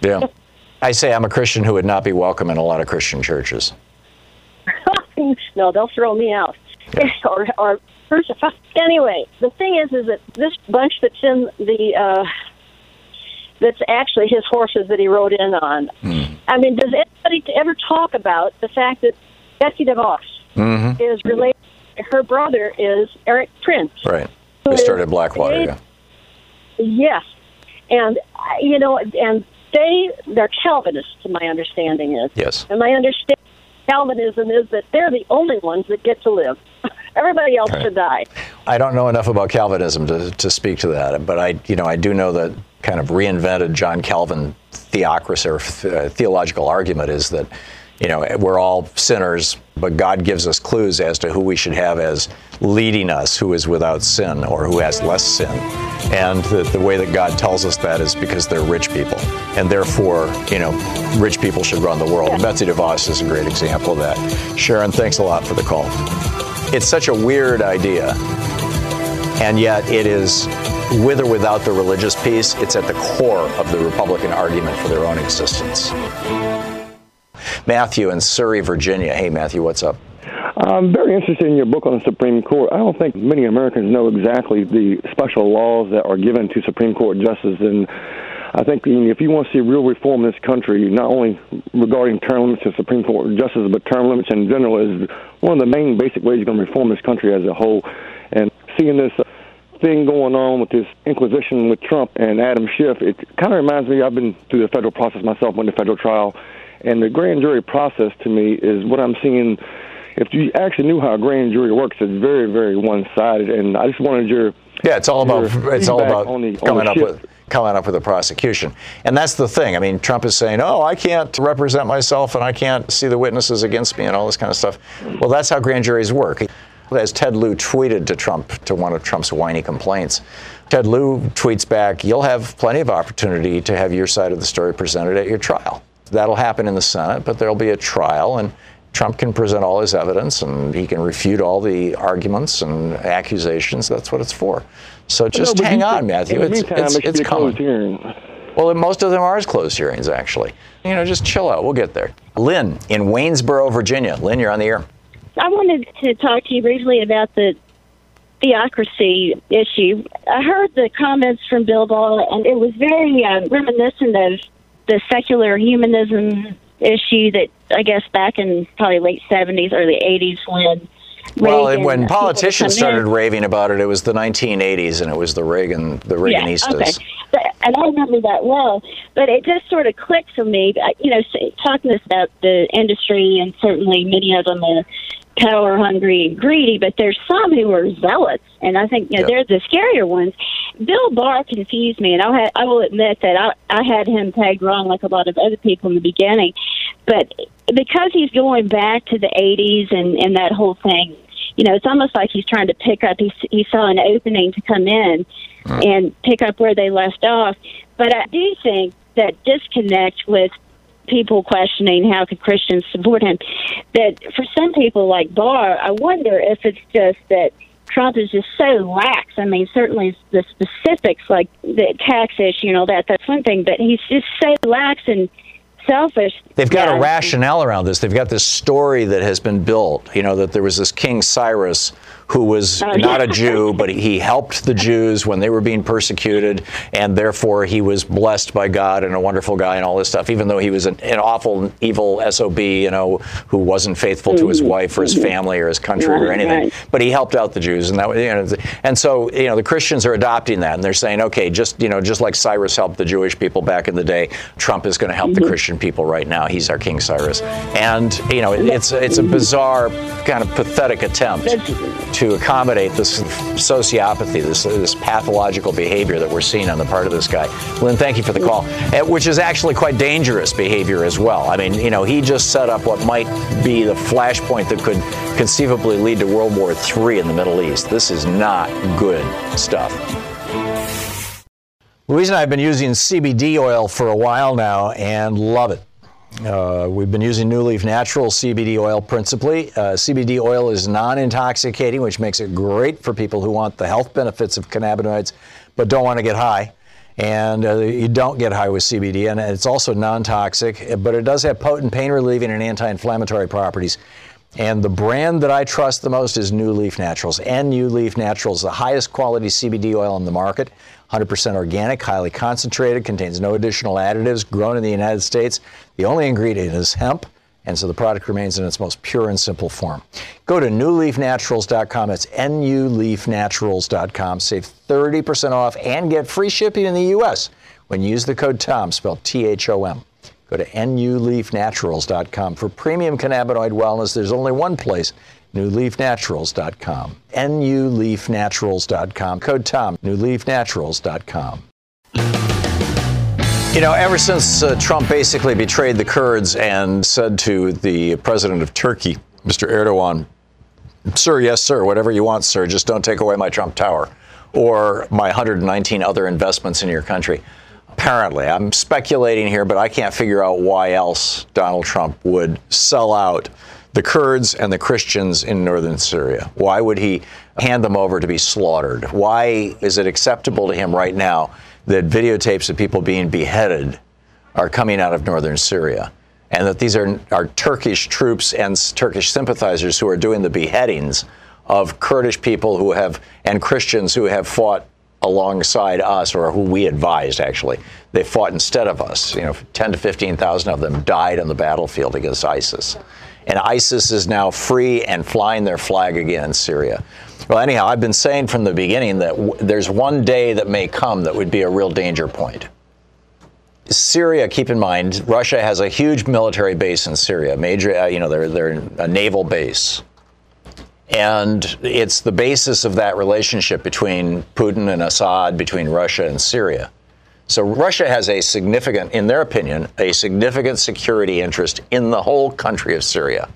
Yeah. I say I'm a Christian who would not be welcome in a lot of Christian churches. no, they'll throw me out. or or crucify. Anyway, the thing is, is that this bunch that's in the uh, that's actually his horses that he rode in on. I mean, does anybody ever talk about the fact that Betsy DeVos mm-hmm. is related? Her brother is Erik Prince. Right. Is started Blackwater. Yeah. Yes, and you know, and they they're Calvinists, to my understanding is. Yes. And my understanding Calvinism is that they're the only ones that get to live. Everybody else Right. should die. I don't know enough about Calvinism to, to speak to that, but I, you know, I do know that kind of reinvented John Calvin theocracy or th- uh, theological argument is that, you know, we're all sinners, but God gives us clues as to who we should have as leading us, who is without sin or who has less sin. And the, the way that God tells us that is because they're rich people. And therefore, you know, rich people should run the world. And Betsy DeVos is a great example of that. Sharon, thanks a lot for the call. It's such a weird idea, and yet it is with or without the religious piece, it's at the core of the Republican argument for their own existence. Matthew in Surry, Virginia. Hey, Matthew, what's up? I'm very interested in your book on the Supreme Court. I don't think many Americans know exactly the special laws that are given to Supreme Court justices. And I think if you want to see real reform in this country, not only regarding term limits to Supreme Court justices, but term limits in general, is one of the main basic ways you're going to reform this country as a whole. And seeing this uh, thing going on with this Inquisition with Trump and Adam Schiff, it kind of reminds me. I've been through the federal process myself, went to federal trial and the grand jury process to me is what I'm seeing. If you actually knew how a grand jury works, it's very, very one-sided. And I just wanted your yeah, it's all about it's all about the, coming up with coming up with a prosecution. And that's the thing. I mean, Trump is saying, "Oh, I can't represent myself and I can't see the witnesses against me and all this kind of stuff." Well, that's how grand juries work. As Ted Lieu tweeted to Trump to one of Trump's whiny complaints, Ted Lieu tweets back, "You'll have plenty of opportunity to have your side of the story presented at your trial." That'll happen in the Senate, but there'll be a trial, and Trump can present all his evidence and he can refute all the arguments and accusations. That's what it's for. So just no, hang on, Matthew. it's meantime, it's, it it's coming. Hearing. Well, most of them are closed hearings, actually. You know, just chill out. We'll get there. Lynn in Waynesboro, Virginia. Lynn, you're on the air. I wanted to talk to you briefly about the theocracy issue. I heard the comments from Bill Barr, and it was very uh, reminiscent of the secular humanism issue that I guess back in probably late seventies, early eighties when well, Reagan, when uh, politicians started in. raving about it, it was the 1980s, and it was the Reagan, the Reaganistas. Yeah, okay. But, and I remember that well. But it just sort of clicked for me. Uh, you know, talking about the industry, and certainly many of them are power hungry and greedy, but there's some who are zealots, and I think you know, yep. they're the scarier ones. Bill Barr confused me, and i ha- I will admit that I, I had him pegged wrong, like a lot of other people in the beginning. But because he's going back to the '80s and and that whole thing, you know, it's almost like he's trying to pick up. He he saw an opening to come in mm. and pick up where they left off. But I do think that disconnect with people questioning how could Christians support him. That for some people like Barr, I wonder if it's just that Trump is just so lax. I mean, certainly the specifics like the tax issue and all that, that's one thing, but he's just so lax and selfish. They've got yeah. a rationale around this. They've got this story that has been built, you know, that there was this King Cyrus who was oh, not yeah. a Jew, but he helped the Jews when they were being persecuted, and therefore he was blessed by God and a wonderful guy and all this stuff, even though he was an, an awful, evil SOB, you know, who wasn't faithful to his mm-hmm. wife or his mm-hmm. family or his country right, or anything. Right. But he helped out the Jews, and that you know, and so you know the Christians are adopting that, and they're saying, okay, just you know, just like Cyrus helped the Jewish people back in the day, Trump is going to help mm-hmm. the Christian people right now. He's our King Cyrus, and you know, it's it's a bizarre kind of pathetic attempt to accommodate this sociopathy, this, this pathological behavior that we're seeing on the part of this guy. Lynn, thank you for the call, eh, which is actually quite dangerous behavior as well. I mean, you know, he just set up what might be the flashpoint that could conceivably lead to World War III in the Middle East. This is not good stuff. Louise and I have been using CBD oil for a while now and love it. Uh, we've been using NuLeaf Natural CBD oil principally. Uh, CBD oil is non intoxicating, which makes it great for people who want the health benefits of cannabinoids but don't want to get high. And uh, you don't get high with CBD, and it's also non toxic, but it does have potent pain relieving and anti inflammatory properties. And the brand that I trust the most is NuLeaf Naturals. And NuLeaf Naturals, the highest quality CBD oil in the market, 100% organic, highly concentrated, contains no additional additives, grown in the United States. The only ingredient is hemp, and so the product remains in its most pure and simple form. Go to nuleafnaturals.com. That's nuleafnaturals.com. Save 30% off and get free shipping in the U.S. when you use the code TOM, spelled T H O M. Go to nuleafnaturals.com. For premium cannabinoid wellness, there's only one place newleafnaturals.com. nuleafnaturals.com. Code TOM, nuleafnaturals.com. You know, ever since uh, Trump basically betrayed the Kurds and said to the president of Turkey, Mr. Erdogan, Sir, yes, sir, whatever you want, sir, just don't take away my Trump Tower or my 119 other investments in your country. Apparently, I'm speculating here, but I can't figure out why else Donald Trump would sell out the Kurds and the Christians in northern Syria. Why would he hand them over to be slaughtered? Why is it acceptable to him right now? that videotapes of people being beheaded are coming out of northern Syria, and that these are, are Turkish troops and Turkish sympathizers who are doing the beheadings of Kurdish people who have and Christians who have fought alongside us, or who we advised actually. They fought instead of us. You know, 10 to 15,000 of them died on the battlefield against ISIS. And ISIS is now free and flying their flag again in Syria. Well, anyhow, I've been saying from the beginning that w- there's one day that may come that would be a real danger point. Syria, keep in mind, Russia has a huge military base in Syria. Major, uh, you know, they're, they're a naval base. And it's the basis of that relationship between Putin and Assad, between Russia and Syria. So Russia has a significant, in their opinion, a significant security interest in the whole country of Syria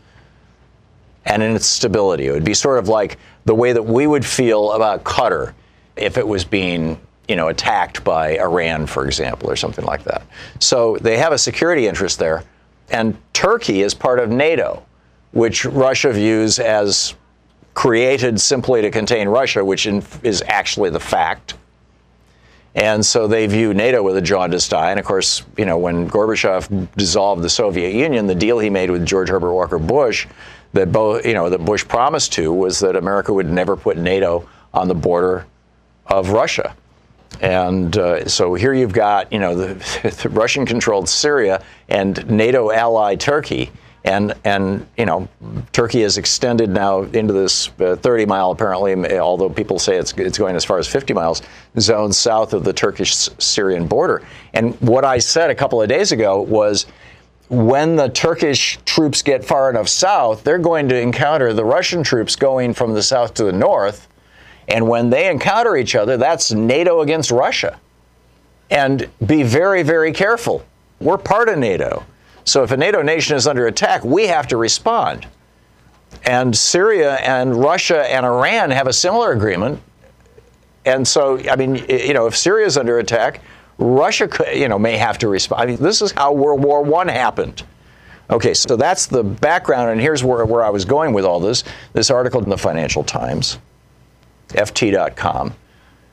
and in its stability. It would be sort of like the way that we would feel about Qatar if it was being you know, attacked by Iran, for example, or something like that. So they have a security interest there. And Turkey is part of NATO, which Russia views as created simply to contain Russia, which is actually the fact. And so they view NATO with a jaundiced eye. And of course, you know, when Gorbachev dissolved the Soviet Union, the deal he made with George Herbert Walker Bush that both, you know, that Bush promised to was that America would never put NATO on the border of Russia. And uh, so here you've got, you know, the, the Russian-controlled Syria and NATO ally Turkey, and and you know, Turkey has extended now into this uh, 30 mile apparently, although people say it's it's going as far as 50 miles zone south of the Turkish-Syrian border. And what I said a couple of days ago was when the Turkish troops get far enough south, they're going to encounter the Russian troops going from the south to the north. And when they encounter each other, that's NATO against Russia. And be very, very careful. We're part of NATO. So if a NATO nation is under attack, we have to respond. And Syria and Russia and Iran have a similar agreement. And so, I mean, you know, if Syria is under attack, Russia, you know, may have to respond. I mean, this is how World War One happened. Okay, so that's the background, and here's where, where I was going with all this. This article in the Financial Times, FT.com.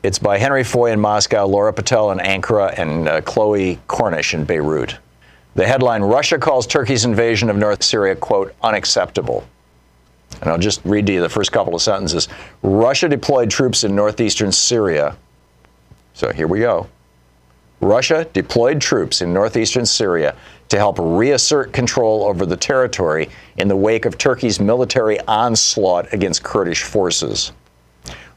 It's by Henry Foy in Moscow, Laura Pitel in Ankara, and uh, Chloe Cornish in Beirut. The headline Russia calls Turkey's invasion of North Syria, quote, unacceptable. And I'll just read to you the first couple of sentences. Russia deployed troops in northeastern Syria. So here we go. Russia deployed troops in northeastern Syria to help reassert control over the territory in the wake of Turkey's military onslaught against Kurdish forces.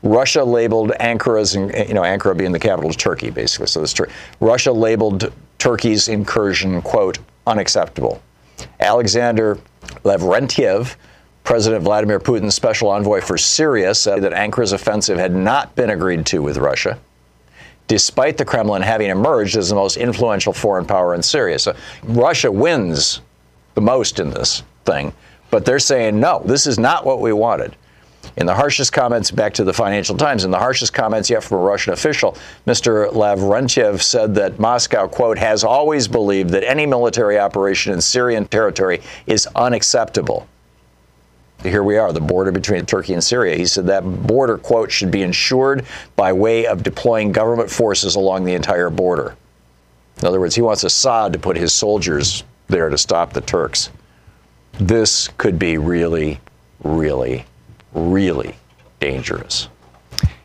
Russia labeled Ankara's, you know, Ankara being the capital of Turkey, basically. So this Russia labeled Turkey's incursion, quote, unacceptable. Alexander Lavrentiev, President Vladimir Putin's special envoy for Syria, said that Ankara's offensive had not been agreed to with Russia despite the Kremlin having emerged as the most influential foreign power in Syria. So Russia wins the most in this thing, but they're saying, no, this is not what we wanted. In the harshest comments, back to the Financial Times, in the harshest comments yet from a Russian official, Mr. Lavrentiev said that Moscow, quote, has always believed that any military operation in Syrian territory is unacceptable here we are, the border between Turkey and Syria. He said that border, quote, should be ensured by way of deploying government forces along the entire border. In other words, he wants Assad to put his soldiers there to stop the Turks. This could be really, really, really dangerous.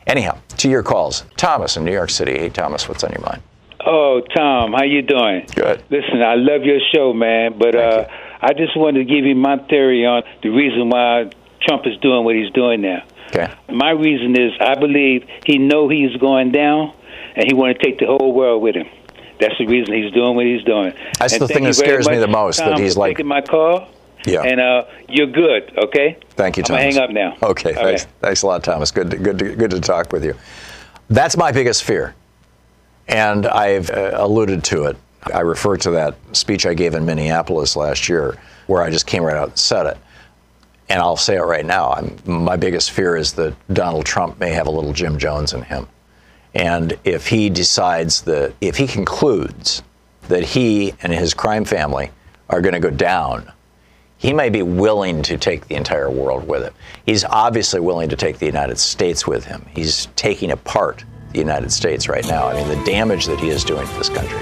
Anyhow, to your calls. Thomas in New York City. Hey, Thomas, what's on your mind? Oh, Thom, how you doing? Good. Listen, I love your show, man, but uh, I just wanted to give you my theory on the reason why Trump is doing what he's doing now. Okay. My reason is I believe he know he's going down, and he want to take the whole world with him. That's the reason he's doing what he's doing. That's and the thing that scares me the most. Thom, that he's like taking my call. Yeah. And uh, you're good. Okay. Thank you, I'm Thomas. gonna hang up now. Okay. Thanks. Thanks a lot, Thomas. Good. To, good. To, good to talk with you. That's my biggest fear, and I've uh, alluded to it I refer to that speech I gave in Minneapolis last year, where I just came right out and said it. And I'll say it right now. I'm, my biggest fear is that Donald Trump may have a little Jim Jones in him. And if he decides that, if he concludes that he and his crime family are going to go down, he may be willing to take the entire world with him. He's obviously willing to take the United States with him. He's taking apart the United States right now. I mean, the damage that he is doing to this country.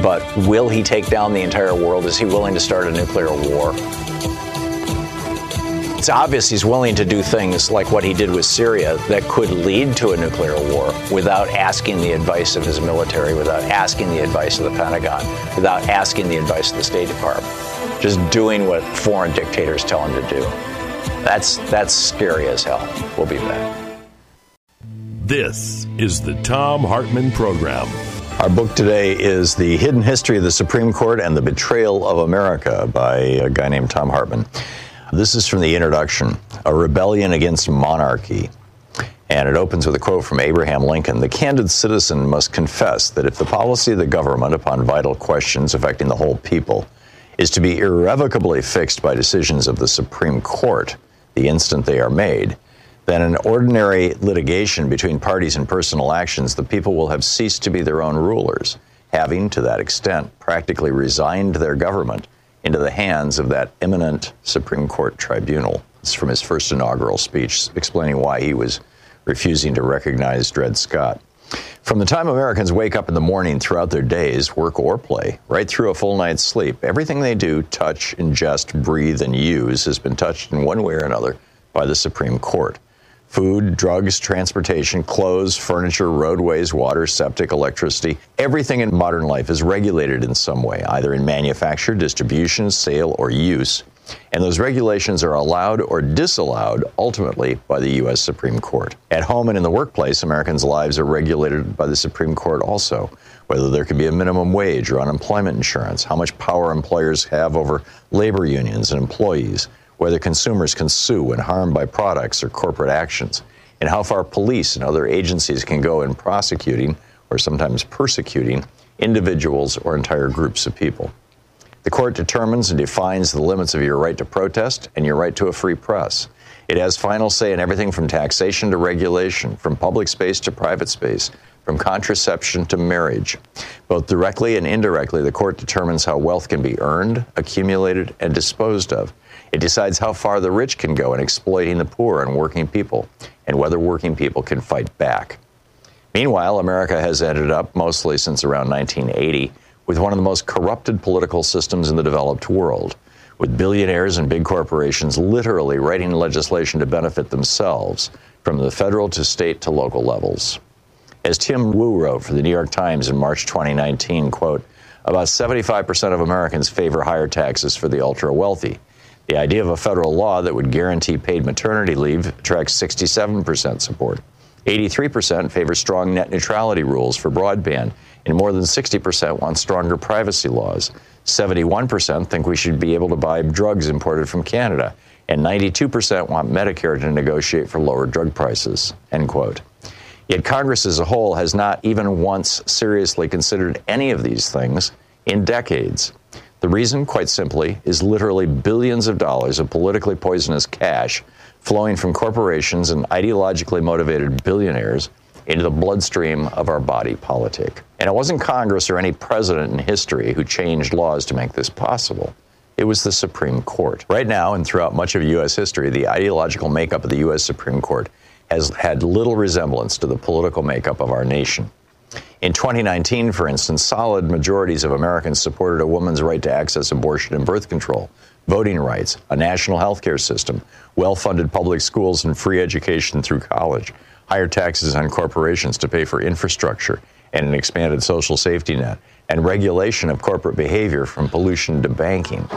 But will he take down the entire world? Is he willing to start a nuclear war? It's obvious he's willing to do things like what he did with Syria that could lead to a nuclear war without asking the advice of his military, without asking the advice of the Pentagon, without asking the advice of the State Department. Just doing what foreign dictators tell him to do. That's that's scary as hell. We'll be back. This is the Thom Hartmann Program. Our book today is The Hidden History of the Supreme Court and the Betrayal of America by a guy named Thom Hartmann. This is from the introduction A Rebellion Against Monarchy. And it opens with a quote from Abraham Lincoln The candid citizen must confess that if the policy of the government upon vital questions affecting the whole people is to be irrevocably fixed by decisions of the Supreme Court the instant they are made, then in ordinary litigation between parties and personal actions, the people will have ceased to be their own rulers, having, to that extent, practically resigned their government into the hands of that eminent Supreme Court tribunal. It's from his first inaugural speech explaining why he was refusing to recognize Dred Scott. From the time Americans wake up in the morning throughout their days, work or play, right through a full night's sleep, everything they do, touch, ingest, breathe, and use has been touched in one way or another by the Supreme Court. Food, drugs, transportation, clothes, furniture, roadways, water, septic, electricity, everything in modern life is regulated in some way, either in manufacture, distribution, sale, or use. And those regulations are allowed or disallowed ultimately by the U.S. Supreme Court. At home and in the workplace, Americans' lives are regulated by the Supreme Court also. Whether there can be a minimum wage or unemployment insurance, how much power employers have over labor unions and employees, whether consumers can sue when harmed by products or corporate actions, and how far police and other agencies can go in prosecuting or sometimes persecuting individuals or entire groups of people. The court determines and defines the limits of your right to protest and your right to a free press. It has final say in everything from taxation to regulation, from public space to private space, from contraception to marriage. Both directly and indirectly, the court determines how wealth can be earned, accumulated, and disposed of. It decides how far the rich can go in exploiting the poor and working people, and whether working people can fight back. Meanwhile, America has ended up, mostly since around 1980, with one of the most corrupted political systems in the developed world, with billionaires and big corporations literally writing legislation to benefit themselves, from the federal to state to local levels. As Tim Wu wrote for the New York Times in March 2019, quote, about 75% of Americans favor higher taxes for the ultra wealthy. The idea of a federal law that would guarantee paid maternity leave attracts 67% support. 83% favor strong net neutrality rules for broadband, and more than 60% want stronger privacy laws. 71% think we should be able to buy drugs imported from Canada, and 92% want Medicare to negotiate for lower drug prices. End quote. Yet Congress as a whole has not even once seriously considered any of these things in decades. The reason, quite simply, is literally billions of dollars of politically poisonous cash flowing from corporations and ideologically motivated billionaires into the bloodstream of our body politic. And it wasn't Congress or any president in history who changed laws to make this possible. It was the Supreme Court. Right now, and throughout much of U.S. history, the ideological makeup of the U.S. Supreme Court has had little resemblance to the political makeup of our nation. In 2019, for instance, solid majorities of Americans supported a woman's right to access abortion and birth control, voting rights, a national health care system, well funded public schools and free education through college, higher taxes on corporations to pay for infrastructure and an expanded social safety net, and regulation of corporate behavior from pollution to banking.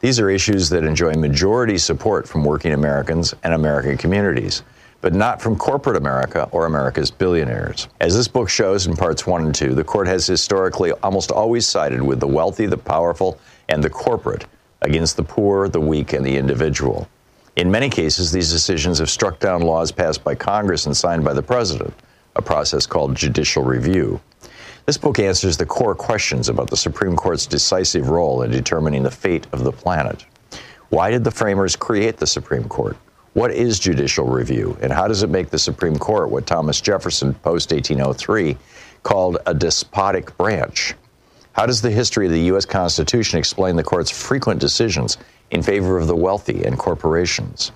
These are issues that enjoy majority support from working Americans and American communities but not from corporate America or America's billionaires. As this book shows in parts one and two, the court has historically almost always sided with the wealthy, the powerful, and the corporate against the poor, the weak, and the individual. In many cases, these decisions have struck down laws passed by Congress and signed by the president, a process called judicial review. This book answers the core questions about the Supreme Court's decisive role in determining the fate of the planet. Why did the framers create the Supreme Court? What is judicial review, and how does it make the Supreme Court what Thomas Jefferson, post 1803, called a despotic branch? How does the history of the U.S. Constitution explain the court's frequent decisions in favor of the wealthy and corporations?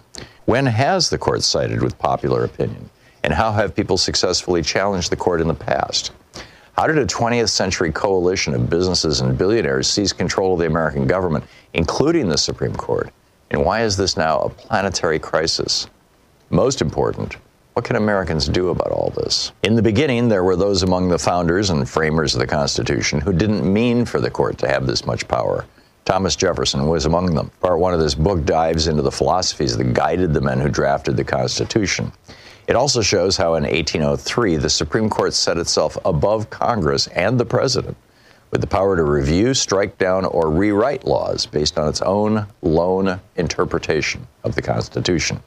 When has the court sided with popular opinion? And how have people successfully challenged the court in the past? How did a 20th century coalition of businesses and billionaires seize control of the American government, including the Supreme Court? And why is this now a planetary crisis? Most important, what can Americans do about all this? In the beginning, there were those among the founders and framers of the Constitution who didn't mean for the court to have this much power. Thomas Jefferson was among them. Part one of this book dives into the philosophies that guided the men who drafted the Constitution. It also shows how in 1803 the Supreme Court set itself above Congress and the President with the power to review, strike down, or rewrite laws based on its own lone interpretation of the Constitution.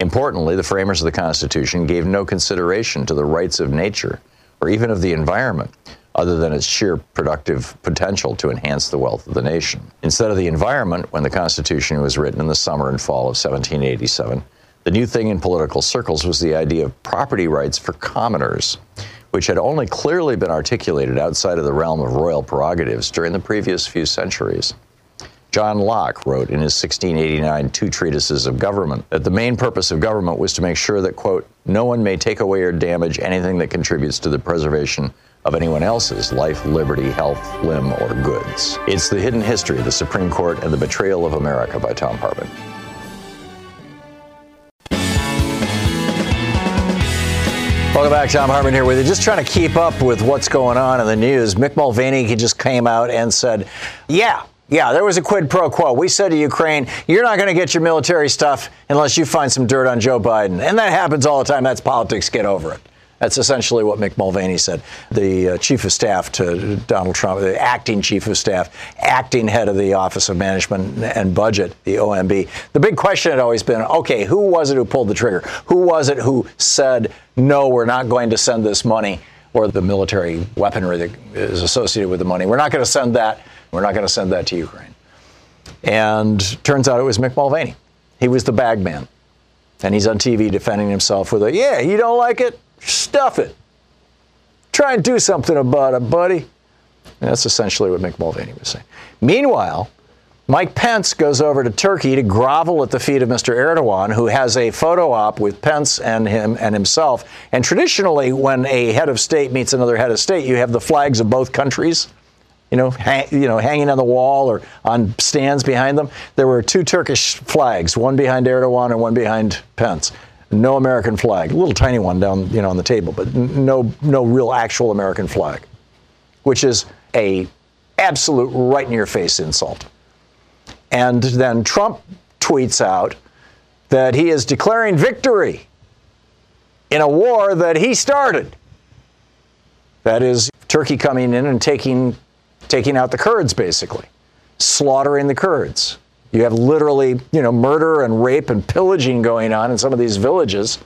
Importantly, the framers of the Constitution gave no consideration to the rights of nature or even of the environment, other than its sheer productive potential to enhance the wealth of the nation. Instead of the environment, when the Constitution was written in the summer and fall of 1787, the new thing in political circles was the idea of property rights for commoners, which had only clearly been articulated outside of the realm of royal prerogatives during the previous few centuries. John Locke wrote in his 1689 Two Treatises of Government that the main purpose of government was to make sure that, quote, no one may take away or damage anything that contributes to the preservation of anyone else's life, liberty, health, limb, or goods. It's the hidden history of the Supreme Court and the betrayal of America by Thom Hartmann. Welcome back. Thom Hartmann here with you. Just trying to keep up with what's going on in the news. Mick Mulvaney he just came out and said, yeah, yeah, there was a quid pro quo. We said to Ukraine, you're not going to get your military stuff unless you find some dirt on Joe Biden. And that happens all the time. That's politics. Get over it. That's essentially what Mick Mulvaney said, the uh, chief of staff to Donald Trump, the acting chief of staff, acting head of the Office of Management and Budget, the OMB. The big question had always been okay, who was it who pulled the trigger? Who was it who said, no, we're not going to send this money or the military weaponry that is associated with the money? We're not going to send that. We're not going to send that to Ukraine. And turns out it was Mick Mulvaney. He was the bag man. And he's on TV defending himself with a, yeah, you don't like it? Stuff it. Try and do something about it, buddy. And that's essentially what Mick Mulvaney was saying. Meanwhile, Mike Pence goes over to Turkey to grovel at the feet of Mr. Erdogan, who has a photo op with Pence and him and himself. And traditionally, when a head of state meets another head of state, you have the flags of both countries, you know, hang, you know, hanging on the wall or on stands behind them. There were two Turkish flags, one behind Erdogan and one behind Pence no American flag, a little tiny one down, you know, on the table, but no, no real actual American flag, which is a absolute right in your face insult. And then Trump tweets out that he is declaring victory in a war that he started. That is Turkey coming in and taking taking out the Kurds basically, slaughtering the Kurds. You have literally, you know, murder and rape and pillaging going on in some of these villages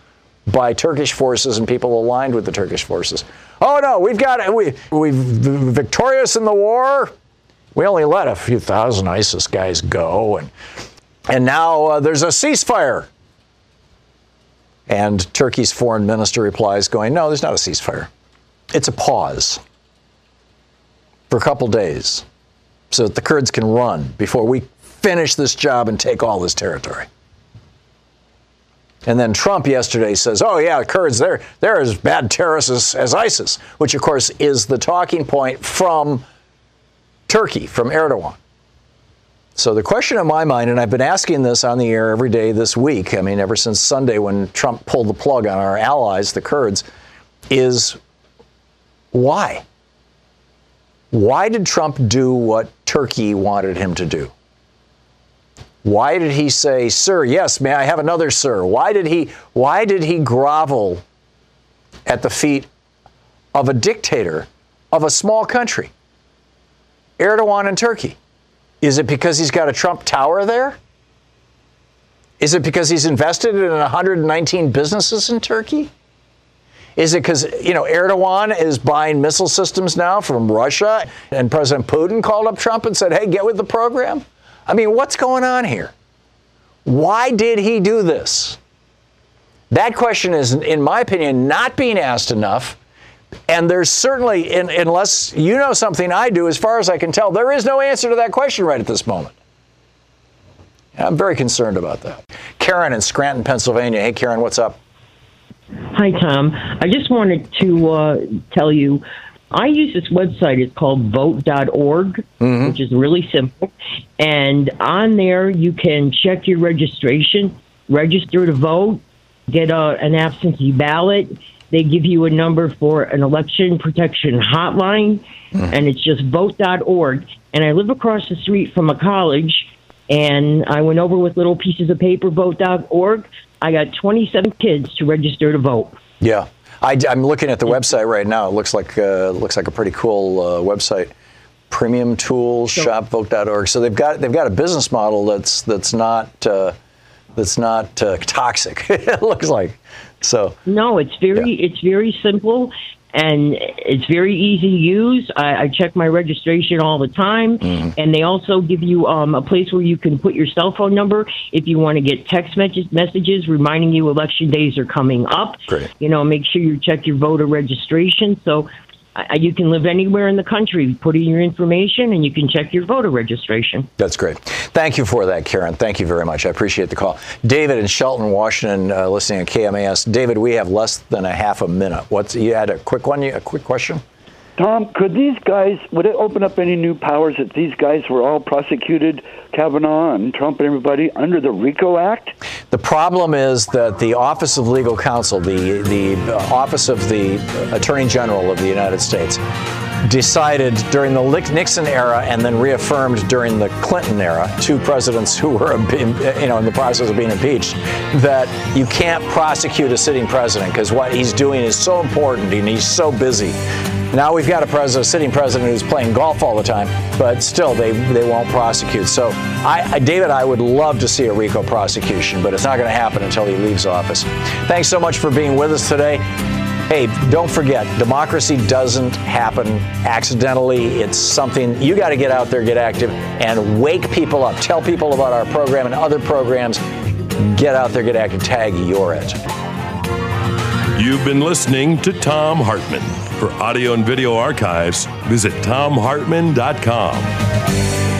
by Turkish forces and people aligned with the Turkish forces. Oh no, we've got it. We we victorious in the war. We only let a few thousand ISIS guys go, and and now uh, there's a ceasefire. And Turkey's foreign minister replies, going, "No, there's not a ceasefire. It's a pause for a couple days, so that the Kurds can run before we finish this job and take all this territory. And then Trump yesterday says, oh, yeah, Kurds, they're, they're as bad terrorists as, as ISIS, which, of course, is the talking point from Turkey, from Erdogan. So the question in my mind, and I've been asking this on the air every day this week, I mean, ever since Sunday when Trump pulled the plug on our allies, the Kurds, is why? Why did Trump do what Turkey wanted him to do? Why did he say, "Sir, yes, may I have another sir?" Why did he why did he grovel at the feet of a dictator of a small country? Erdogan in Turkey. Is it because he's got a Trump Tower there? Is it because he's invested in 119 businesses in Turkey? Is it because, you know, Erdogan is buying missile systems now from Russia and President Putin called up Trump and said, hey, get with the program? I mean, what's going on here? Why did he do this? That question is, in my opinion, not being asked enough. And there's certainly, in, unless you know something I do, as far as I can tell, there is no answer to that question right at this moment. I'm very concerned about that. Karen in Scranton, Pennsylvania. Hey, Karen, what's up? Hi, Thom. I just wanted to uh, tell you I use this website. It's called vote.org, mm-hmm. which is really simple. And on there, you can check your registration, register to vote, get a, an absentee ballot. They give you a number for an election protection hotline, mm-hmm. and it's just vote.org. And I live across the street from a college, and I went over with little pieces of paper, vote.org. I got 27 kids to register to vote. Yeah. I, am looking at the website right now. It looks like uh, looks like a pretty cool uh, website. Premium tools, so, shopvote.org. So they've got they've got a business model that's that's not uh, that's not uh, toxic. it looks like. So no, it's very yeah. it's very simple, and it's very easy to use. I, I check my registration all the time, mm-hmm. and they also give you um, a place where you can put your cell phone number if you want to get text messages reminding you election days are coming up. Great. You know, make sure you check your voter registration. So you can live anywhere in the country. Put in your information, and you can check your voter registration. That's great. Thank you for that, Karen. Thank you very much. I appreciate the call. David in Shelton, Washington, uh, listening to KMAS. David, we have less than a half a minute. What's you had a quick one? A quick question? Thom, could these guys, would it open up any new powers if these guys were all prosecuted, Kavanaugh and Trump and everybody, under the RICO Act? The problem is that the Office of Legal Counsel, the, the uh, Office of the Attorney General of the United States, decided during the Nixon era and then reaffirmed during the Clinton era, two presidents who were you know in the process of being impeached, that you can't prosecute a sitting president because what he's doing is so important and he's so busy now we've got a president, a sitting president who's playing golf all the time, but still they, they won't prosecute. So, I, David, I would love to see a RICO prosecution, but it's not going to happen until he leaves office. Thanks so much for being with us today. Hey, don't forget, democracy doesn't happen accidentally. It's something you got to get out there, get active, and wake people up. Tell people about our program and other programs. Get out there, get active, tag your it. You've been listening to Thom Hartmann. For audio and video archives, visit thomhartmann.com.